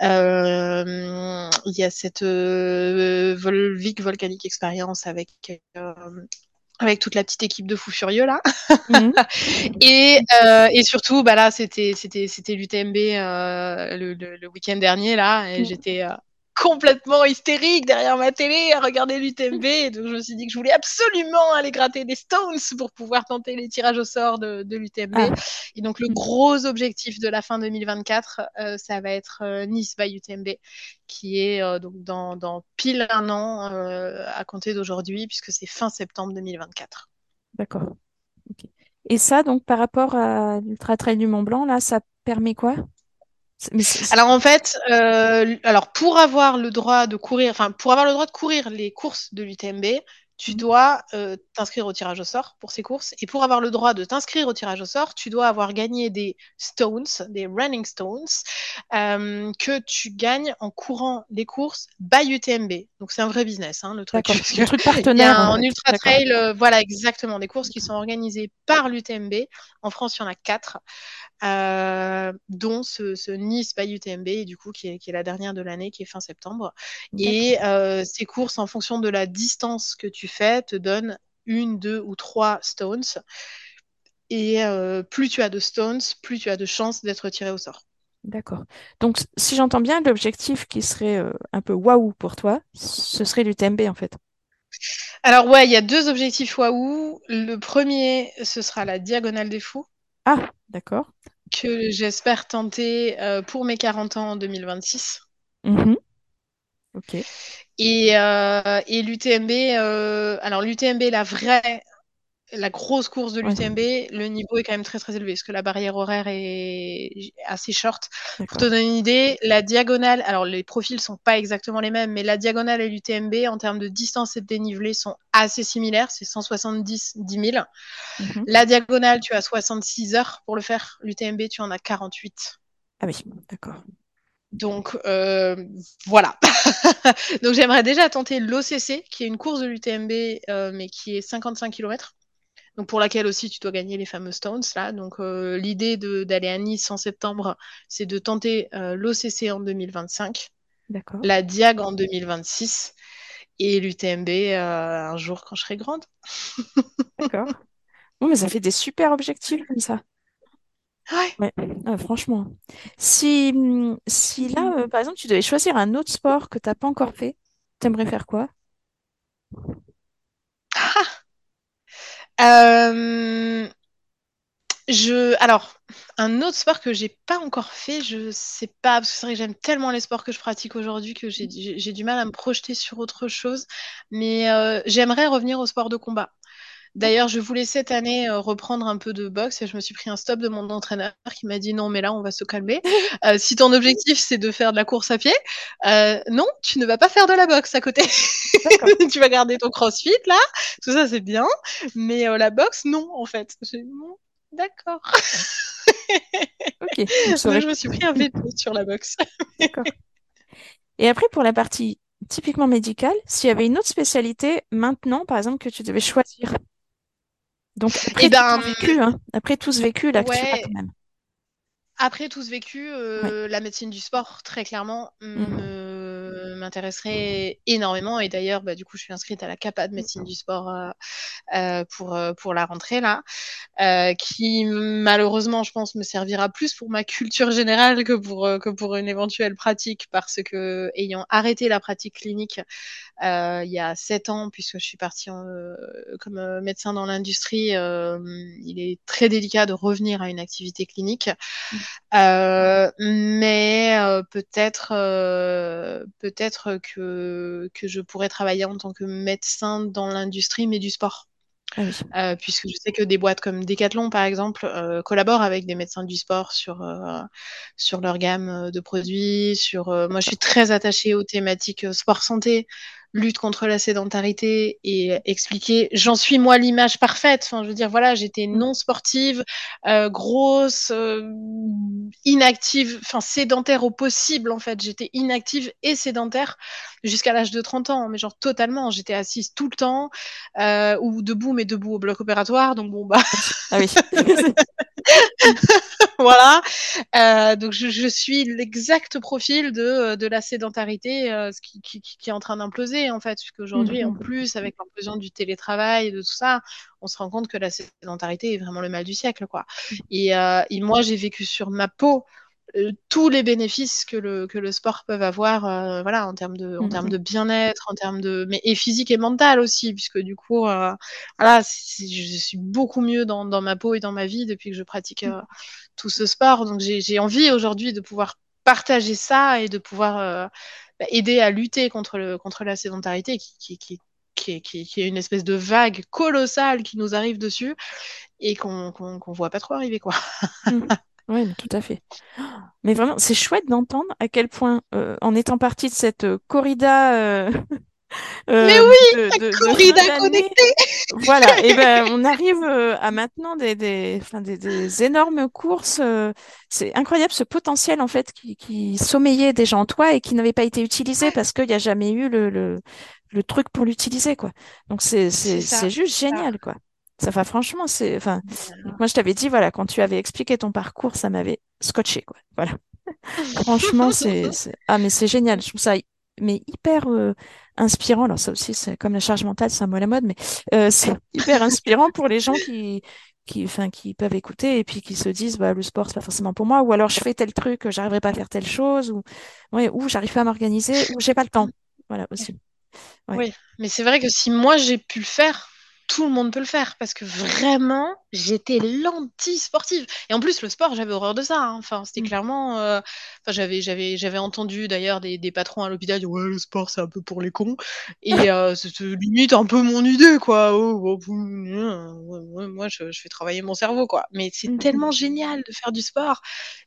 euh, il y a cette Volvic Volcanic Experience avec avec toute la petite équipe de fous furieux là. Mmh. et, euh, et surtout, bah là, c'était c'était c'était l'UTMB euh, le, le, le week-end dernier là, et mmh. j'étais euh, complètement hystérique derrière ma télé à regarder l'UTMB. Et donc, je me suis dit que je voulais absolument aller gratter des stones pour pouvoir tenter les tirages au sort de, de l'UTMB. Ah. Et donc, le gros objectif de la fin 2024, euh, ça va être euh, Nice by UTMB, qui est euh, donc dans, dans, pile un an à compter d'aujourd'hui, puisque c'est fin septembre 2024. D'accord. Okay. Et ça, donc, par rapport à l'Ultra Trail du Mont Blanc, là, ça permet quoi? Alors en fait, euh, alors pour avoir le droit de courir, enfin pour avoir le droit de courir les courses de l'UTMB, tu dois euh, t'inscrire au tirage au sort pour ces courses. Et pour avoir le droit de t'inscrire au tirage au sort, tu dois avoir gagné des stones, des running stones, euh, que tu gagnes en courant les courses by UTMB. Donc c'est un vrai business, hein, le truc. Un truc partenaire. en ultra trail, euh, voilà exactement, des courses qui sont organisées par l'UTMB. En France, il y en a quatre. Euh, dont ce, Nice by UTMB, du coup, qui est, qui est la dernière de l'année, qui est fin septembre. Et euh, ces courses, en fonction de la distance que tu fais, te donnent une, deux ou trois stones. Et euh, plus tu as de stones, plus tu as de chances d'être tiré au sort. D'accord. Donc, si j'entends bien, l'objectif qui serait un peu waouh pour toi, ce serait l'UTMB en fait. Alors ouais, il y a deux objectifs waouh. Le premier, ce sera la diagonale des fous. Ah, d'accord. Que j'espère tenter euh, pour mes 40 ans en 2026. Mhm. Ok. Et, euh, et l'UTMB, euh, alors l'UTMB, la vraie la grosse course de l'UTMB, le niveau est quand même très très élevé parce que la barrière horaire est assez short. Pour te donner une idée, la diagonale, alors les profils sont pas exactement les mêmes, mais la diagonale et l'UTMB en termes de distance et de dénivelé sont assez similaires. C'est 170 10 000. La diagonale, tu as 66 heures pour le faire. L'UTMB, tu en as 48. Ah oui, d'accord. Donc euh, voilà. Donc j'aimerais déjà tenter l'OCC, qui est une course de l'UTMB, euh, mais qui est 55 km donc pour laquelle aussi tu dois gagner les fameux stones là. Donc euh, l'idée d'aller à Nice en septembre, c'est de tenter euh, l'OCC en 2025, la Diag en 2026 et l'UTMB euh, un jour quand je serai grande. D'accord. Bon, mais ça fait des super objectifs comme ça. Ouais. Franchement. Si, si là, par exemple, tu devais choisir un autre sport que tu n'as pas encore fait, tu aimerais faire quoi? Euh, je, alors, un autre sport que j'ai pas encore fait, je sais pas, parce que c'est vrai que j'aime tellement les sports que je pratique aujourd'hui que j'ai du mal à me projeter sur autre chose. Mais euh, j'aimerais revenir au sport de combat. D'ailleurs, je voulais cette année euh, reprendre un peu de boxe et je me suis pris un stop de mon entraîneur qui m'a dit non, mais là, on va se calmer. Euh, si ton objectif, c'est de faire de la course à pied, euh, non, tu ne vas pas faire de la boxe à côté. tu vas garder ton crossfit là, tout ça, c'est bien, mais la boxe, non, en fait. D'accord. ok. je me suis pris un veto sur la boxe. D'accord. Et après, pour la partie typiquement médicale, s'il y avait une autre spécialité maintenant, par exemple, que tu devais choisir? Donc après, eh ben, tout vécu, hein. après tout ce vécu, là, ouais. quand même. Après tout ce vécu, euh, la médecine du sport, très clairement, mmh. m'intéresserait énormément. Et d'ailleurs, bah, du coup, je suis inscrite à la CAPA de médecine du sport euh, euh, pour, pour la rentrée, là, qui malheureusement, je pense, me servira plus pour ma culture générale que pour, que pour une éventuelle pratique, parce que, ayant arrêté la pratique clinique il y a sept ans, puisque je suis partie comme médecin dans l'industrie, il est très délicat de revenir à une activité clinique. Mmh. Euh, mais euh, peut-être euh, peut-être que, que je pourrais travailler en tant que médecin dans l'industrie, mais du sport. Ah puisque je sais que des boîtes comme Decathlon, par exemple, collaborent avec des médecins du sport sur, sur leur gamme de produits. Sur, moi, je suis très attachée aux thématiques sport-santé lutte contre la sédentarité et expliquer j'en suis moi l'image parfaite. Enfin je veux dire voilà j'étais mm. non sportive euh, grosse euh, inactive enfin sédentaire au possible en fait. J'étais inactive et sédentaire jusqu'à l'âge de 30 ans. Mais genre totalement. J'étais assise tout le temps euh, ou debout mais debout au bloc opératoire. Donc bon bah. Ah oui voilà. Euh, donc je, je suis l'exact profil de, de la sédentarité, euh, ce qui, qui, qui, est en train d'imploser en fait, puisqu'aujourd'hui, aujourd'hui, en plus, avec l'implosion du télétravail et de tout ça, on se rend compte que la sédentarité est vraiment le mal du siècle, quoi. Et, euh, et moi, j'ai vécu sur ma peau euh, tous les bénéfices que le, que le sport peut avoir euh, voilà en termes de en termes de bien-être en termes de mais et physique et mental aussi puisque du coup euh, voilà je suis beaucoup mieux dans, dans, ma peau et dans ma vie depuis que je pratique tout ce sport. Donc j'ai envie aujourd'hui de pouvoir partager ça et de pouvoir bah, aider à lutter contre le contre la sédentarité qui, qui, qui qui qui, qui est, une espèce de vague colossale qui nous arrive dessus et qu'on qu'on voit pas trop arriver quoi. Oui, tout à fait. Mais vraiment, c'est chouette d'entendre à quel point, euh, en étant partie de cette euh, corrida euh, Euh, Mais oui, de, de, corrida connectée. Voilà, et ben on arrive à maintenant des, des, enfin, des, des énormes courses. C'est incroyable ce potentiel en fait qui, qui sommeillait déjà en toi et qui n'avait pas été utilisé parce qu'il n'y a jamais eu le, le, le truc pour l'utiliser quoi. Donc c'est c'est c'est juste génial quoi. Ça va franchement c'est enfin moi je t'avais dit voilà quand tu avais expliqué ton parcours ça m'avait scotché quoi. Voilà. franchement c'est ah mais c'est génial. Je trouve ça mais hyper euh, inspirant. Alors ça aussi, c'est comme la charge mentale, c'est un mot à la mode, mais euh, c'est hyper inspirant pour les gens qui, qui, enfin, qui peuvent écouter et puis qui se disent, bah, le sport, c'est pas forcément pour moi, ou alors je fais tel truc, j'arriverai pas à faire telle chose, ou, ouais, ou j'arrive pas à m'organiser, ou j'ai pas le temps. Voilà, aussi. Oui, mais c'est vrai que si moi j'ai pu le faire, tout le monde peut le faire parce que vraiment, j'étais l'anti-sportive. Et en plus, le sport, j'avais horreur de ça. Hein. Enfin, c'était mmh. clairement. Euh, enfin, j'avais, j'avais, j'avais entendu d'ailleurs des, des, patrons à l'hôpital dire ouais, le sport, c'est un peu pour les cons. Et euh, c'est limite un peu mon idée, quoi. Oh, oh, moi, je, je, fais travailler mon cerveau, quoi. Mais c'est mmh. tellement génial de faire du sport.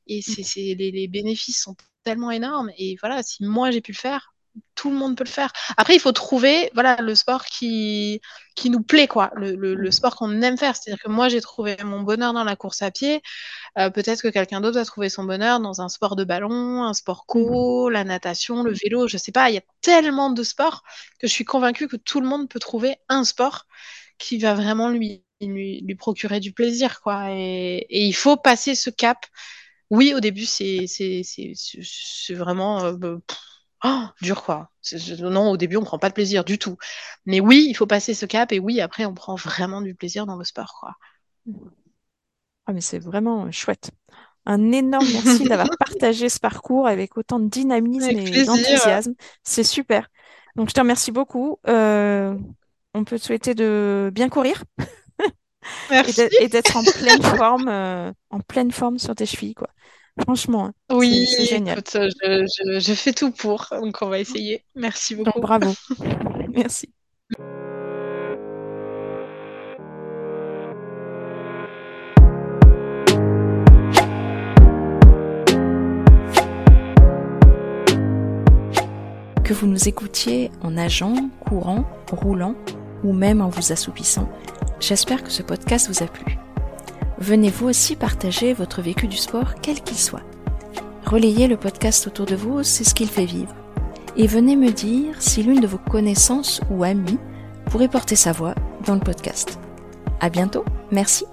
Et mmh. c'est, les, les bénéfices sont tellement énormes. Et voilà, si moi j'ai pu le faire, tout le monde peut le faire. Après, il faut trouver voilà, le sport qui, qui nous plaît, quoi, le, le, sport qu'on aime faire. C'est-à-dire que moi, j'ai trouvé mon bonheur dans la course à pied. Euh, peut-être que quelqu'un d'autre a trouvé son bonheur dans un sport de ballon, un sport co, la natation, le vélo, je sais pas. Il y a tellement de sports que je suis convaincue que tout le monde peut trouver un sport qui va vraiment lui, lui, lui procurer du plaisir, quoi. Et, et, il faut passer ce cap. Oui, au début, c'est vraiment. Euh, bah, oh, dur quoi. Non, au début, on prend pas de plaisir du tout. Mais oui, il faut passer ce cap et oui, après, on prend vraiment du plaisir dans le sport, quoi. Ah, mais c'est vraiment chouette. Un énorme merci d'avoir partagé ce parcours avec autant de dynamisme et d'enthousiasme. C'est super. Donc, je te remercie beaucoup. Euh, on peut te souhaiter de bien courir. et d'être en pleine forme, euh, en pleine forme sur tes chevilles, quoi. Franchement, hein, oui, c'est génial. je, fais tout pour, donc on va essayer. Merci beaucoup. bravo. Merci. Que vous nous écoutiez en nageant, courant, roulant ou même en vous assoupissant, j'espère que ce podcast vous a plu. Venez vous aussi partager votre vécu du sport, quel qu'il soit. Relayez le podcast autour de vous, c'est ce qu'il fait vivre. Et venez me dire si l'une de vos connaissances ou amies pourrait porter sa voix dans le podcast. À bientôt, merci.